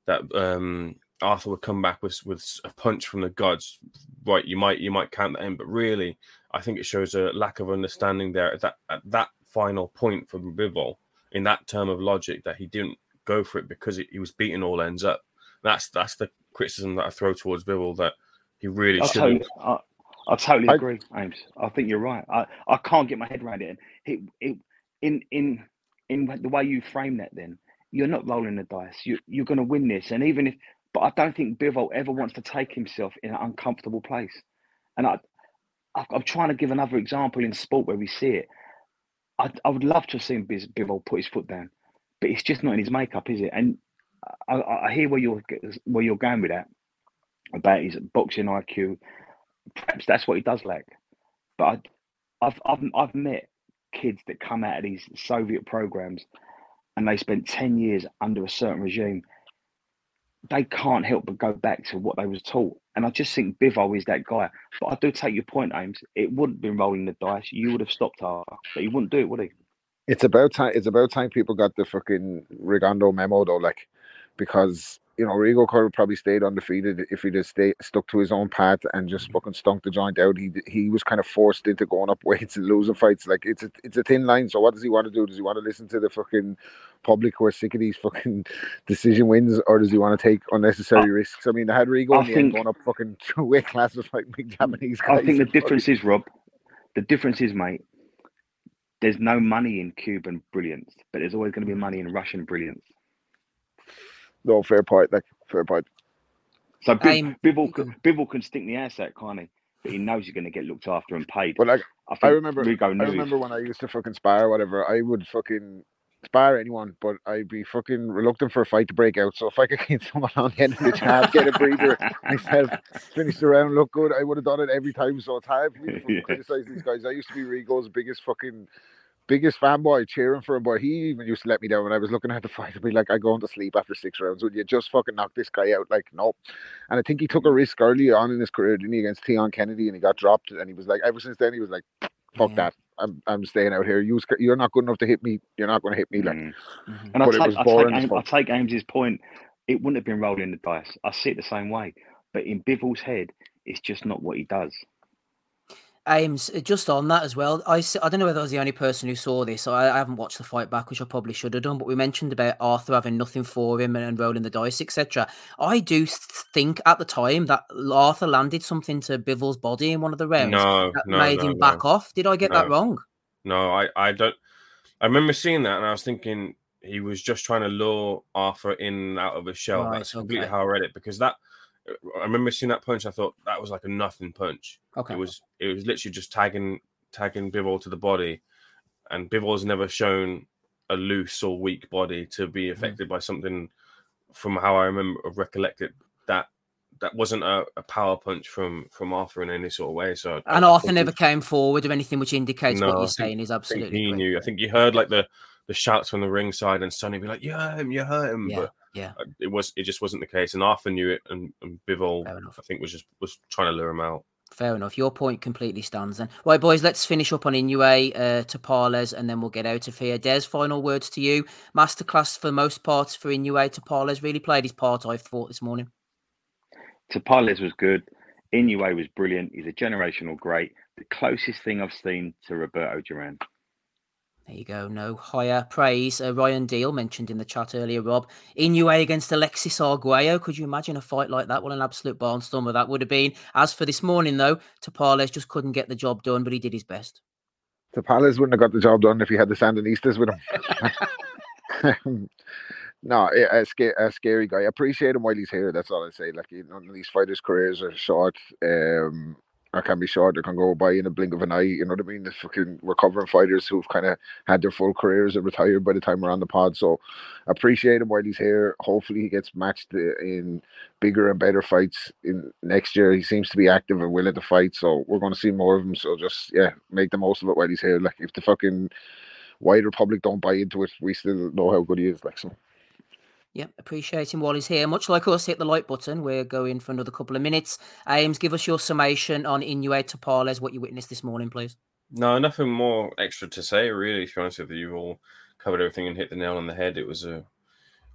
[SPEAKER 6] that um, Arthur would come back with with a punch from the gods. Right, you might you might count that in, but really, I think it shows a lack of understanding there at that at that final point from Bivol in that term of logic that he didn't go for it because he, he was beating all ends up. That's that's the criticism that I throw towards Bivol that he really
[SPEAKER 4] I
[SPEAKER 6] should.
[SPEAKER 4] totally, I, I totally
[SPEAKER 5] I-
[SPEAKER 4] agree, Ames. I think you're right. I, I can't get my head around it. It, it, in in in the way you frame that, then you're not rolling the dice. You you're going to win this, and even if, but I don't think Bivol ever wants to take himself in an uncomfortable place. And I, I I'm trying to give another example in sport where we see it. I, I would love to have seen Biz- Bivol put his foot down, but it's just not in his makeup, is it? And I, I hear where you're where you're going with that about his boxing IQ. Perhaps that's what he does lack. But I, I've I've I've met kids that come out of these Soviet programs, and they spent ten years under a certain regime. They can't help but go back to what they was taught. And I just think Bivol is that guy. But I do take your point, Ames. It wouldn't have been rolling the dice. You would have stopped Arthur, but he wouldn't do it, would he?
[SPEAKER 5] It's about time. It's about time people got the fucking Rigondeaux memo though, like because you know Rigo could have probably stayed undefeated if he'd have stayed stuck to his own path and just mm-hmm. fucking stunk the joint out. He he was kind of forced into going up weights and losing fights. Like it's a it's a thin line. So what does he want to do? Does he want to listen to the fucking public who are sick of these fucking decision wins, or does he want to take unnecessary
[SPEAKER 4] I-
[SPEAKER 5] risks? I mean, I had Rigo
[SPEAKER 4] I
[SPEAKER 5] in
[SPEAKER 4] think-
[SPEAKER 5] going up fucking two weight classes like big Japanese guys.
[SPEAKER 4] I think the difference is, Rob, the difference is, mate, there's no money in Cuban brilliance, but there's always going to be mm. money in Russian brilliance.
[SPEAKER 5] No, fair point. Like fair point.
[SPEAKER 4] So Biv,
[SPEAKER 1] I'm-
[SPEAKER 4] Bivol, can, Bibble can stick the ass out, can't he? But he knows he's going to get looked after and paid.
[SPEAKER 5] But like
[SPEAKER 4] I,
[SPEAKER 5] I remember,
[SPEAKER 4] Rigo
[SPEAKER 5] I remember when I used to fucking spar or whatever. I would fucking spar anyone, but I'd be fucking reluctant for a fight to break out. So if I could get someone on the end of the jab, get a breather, myself, finish the round, look good, I would have done it every time. So it's hard for me to
[SPEAKER 4] Yeah.
[SPEAKER 5] criticize these guys. I used to be Rigo's biggest fucking. Biggest fanboy cheering for him, but he even used to let me down when I was looking at the fight. I'd be like, I go to sleep after six rounds. Would you just fucking knock this guy out? Like, nope. And I think he took a risk early on in his career, didn't he, against Teon Kennedy, and he got dropped. And he was like, ever since then, he was like, fuck
[SPEAKER 1] Yeah.
[SPEAKER 5] that. I'm I'm staying out here. You you're not good enough to hit me. You're not going to hit me. Like,
[SPEAKER 4] Mm.
[SPEAKER 1] Mhm.
[SPEAKER 4] And I
[SPEAKER 5] But it
[SPEAKER 4] take, I, take
[SPEAKER 5] boring as
[SPEAKER 4] Ames, I
[SPEAKER 5] fuck.
[SPEAKER 4] take Ames's point. It wouldn't have been rolling the dice. I see it the same way. But in Bivol's head, it's just not what he does.
[SPEAKER 1] Ames, uh, just on that as well. I, I don't know whether I was the only person who saw this. I, I haven't watched the fight back, which I probably should have done. But we mentioned about Arthur having nothing for him and, and rolling the dice, etc. I do think at the time that Arthur landed something to Bivol's body in one of the rounds
[SPEAKER 6] No,
[SPEAKER 1] that
[SPEAKER 6] no,
[SPEAKER 1] made
[SPEAKER 6] no,
[SPEAKER 1] him back off. Did I get that wrong?
[SPEAKER 6] No, I, I don't. I remember seeing that, and I was thinking he was just trying to lure Arthur in and out of his shell.
[SPEAKER 1] Right,
[SPEAKER 6] That's completely
[SPEAKER 1] okay.
[SPEAKER 6] how I read it because that. I remember seeing that punch. I thought that was like a nothing punch.
[SPEAKER 1] Okay.
[SPEAKER 6] It was. It was literally just tagging tagging Bivol to the body, and Bivol's never shown a loose or weak body to be
[SPEAKER 1] Mm.
[SPEAKER 6] affected by something. From how I remember recollect it, that that wasn't a, a power punch from from Arthur in any sort of way. So
[SPEAKER 1] and
[SPEAKER 6] I
[SPEAKER 1] Arthur
[SPEAKER 6] thought
[SPEAKER 1] never
[SPEAKER 6] it-
[SPEAKER 1] came forward or anything, which indicates
[SPEAKER 6] No,
[SPEAKER 1] what you're saying is absolutely
[SPEAKER 6] he
[SPEAKER 1] correct.
[SPEAKER 6] knew. I think you heard like the the shouts from the ringside, and Sonny be like, "You hurt him, you hurt him,"
[SPEAKER 1] Yeah,
[SPEAKER 6] but
[SPEAKER 1] yeah.
[SPEAKER 6] uh, it was it just wasn't the case. And Arthur knew it, and, and Bivol, I think, was just was trying to lure him out.
[SPEAKER 1] Fair enough. Your point completely stands then. Right, boys, let's finish up on Inoue uh, Tapales and then we'll get out of here. Des, final words to you. Masterclass for most parts for Inoue Tapales. Really played his part, I thought, this morning.
[SPEAKER 4] To Tapales was good. Inoue was brilliant. He's a generational great. The closest thing I've seen to Roberto Duran.
[SPEAKER 1] There you go. No higher praise. Uh, Ryan Deal mentioned in the chat earlier, Rob. Inoue against Alexis Arguello. Could you imagine a fight like that? What an absolute barnstormer that would have been. As for this morning, though, Tapales just couldn't get the job done, but he did his best.
[SPEAKER 5] Palace wouldn't have got the job done if he had the Sandinistas with him. no, a, a, sca- a scary guy. I appreciate him while he's here. That's all I say. Like you know, these fighters' careers are short. Um, or can be short. They can go by in a blink of an eye. You know what I mean? The fucking recovering fighters who've kind of had their full careers and retired by the time we're on the pod. So appreciate him while he's here. Hopefully he gets matched in bigger and better fights in next year. He seems to be active and willing to fight. So we're going to see more of him. So just yeah, make the most of it while he's here. Like if the fucking wider public don't buy into it, we still know how good he is. Like so.
[SPEAKER 1] Yeah, appreciate him while he's here. Much like us, hit the like button. We're going for another couple of minutes. Ames, give us your summation on Inoue Tapales, what you witnessed this morning, please.
[SPEAKER 6] No, nothing more extra to say, really. To be honest with you, you've all covered everything and hit the nail on the head. It was a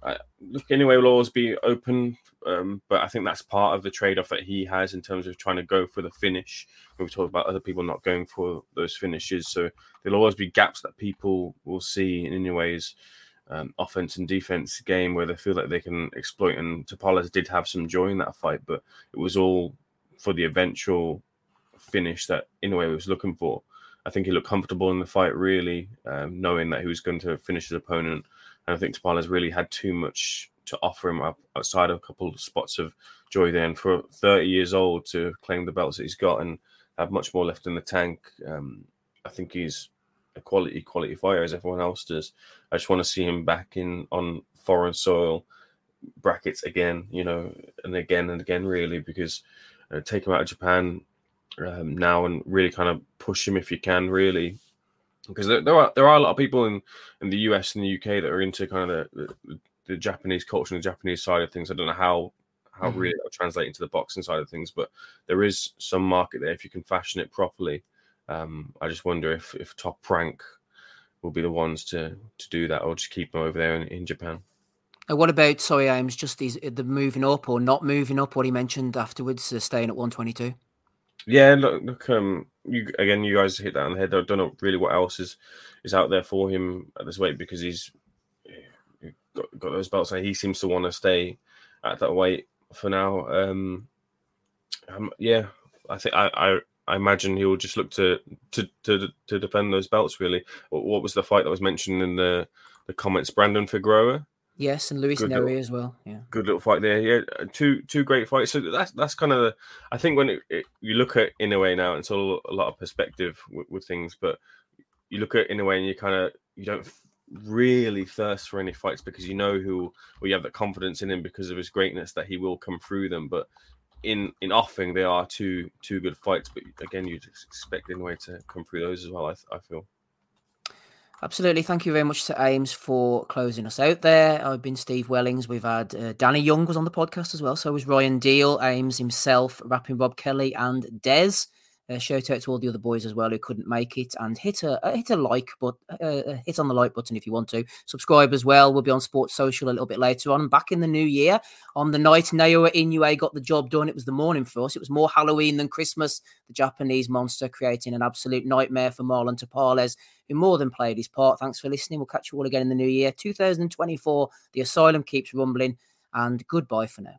[SPEAKER 6] I, look. Anyway, will always be open, um, but I think that's part of the trade-off that he has in terms of trying to go for the finish. We've talked about other people not going for those finishes, so there'll always be gaps that people will see in Inoue's um, offense and defense game where they feel like they can exploit. And Tapales did have some joy in that fight, but it was all for the eventual finish that in a Inoue was looking for. I think he looked comfortable in the fight, really, um, knowing that he was going to finish his opponent. And I think Tapales really had too much to offer him outside of a couple of spots of joy there. And for 30 years old to claim the belts that he's got and have much more left in the tank, um, I think he's a quality, quality fighter as everyone else does. I just want to see him back in on foreign soil brackets again, you know, and again and again, really, because uh, take him out of Japan um, now and really kind of push him if you can, really, because there, there are there are a lot of people in in the US and the UK that are into kind of the, the, the Japanese culture and the Japanese side of things. I don't know how how
[SPEAKER 1] Mhm.
[SPEAKER 6] really translate into the boxing side of things, but there is some market there if you can fashion it properly. Um, I just wonder if if Top Rank will be the ones to to do that, or just keep them over there in, in Japan.
[SPEAKER 1] Uh, what about sorry, Ames? Just these the moving up or not moving up? What he mentioned afterwards, uh, staying at one twenty two.
[SPEAKER 6] Yeah, look, look. Um, you again, you guys hit that on the head. I don't know really what else is is out there for him at this weight because he's got, got those belts, and he seems to want to stay at that weight for now. Um, um, yeah, I think I, I I imagine he will just look to to to to defend those belts. Really, what, was the fight that was mentioned in the the comments? Brandon Figueroa.
[SPEAKER 1] Yes, and Luis
[SPEAKER 6] Nery
[SPEAKER 1] as well. Yeah.
[SPEAKER 6] good little fight there. Yeah, uh, two two great fights. So that's that's kind of the. I think when it, it, you look at Inoue now, it's all a lot of perspective with, with things. But you look at Inoue, and you kind of you don't really thirst for any fights because you know who, or you have that confidence in him because of his greatness that he will come through them. But in in offing, they are two two good fights. But again, you'd expect Inoue to come through those as well. I, I feel.
[SPEAKER 1] Absolutely. Thank you very much to Ames for closing us out there. I've been Steve Wellings. We've had uh, Danny Young was on the podcast as well. So was Ryan Deal, Ames himself, rapping Rob Kelly, and Des. Uh, shout out to all the other boys as well who couldn't make it and hit a uh, hit a like, but uh, uh, hit on the like button if you want to. Subscribe as well. We'll be on Sports Social a little bit later on. Back in the new year on the night Naoya Inoue got the job done. It was the morning for us. It was more Halloween than Christmas. The Japanese monster creating an absolute nightmare for Marlon Tapales who more than played his part. Thanks for listening. We'll catch you all again in the new year. 2024, the asylum keeps rumbling, and goodbye for now.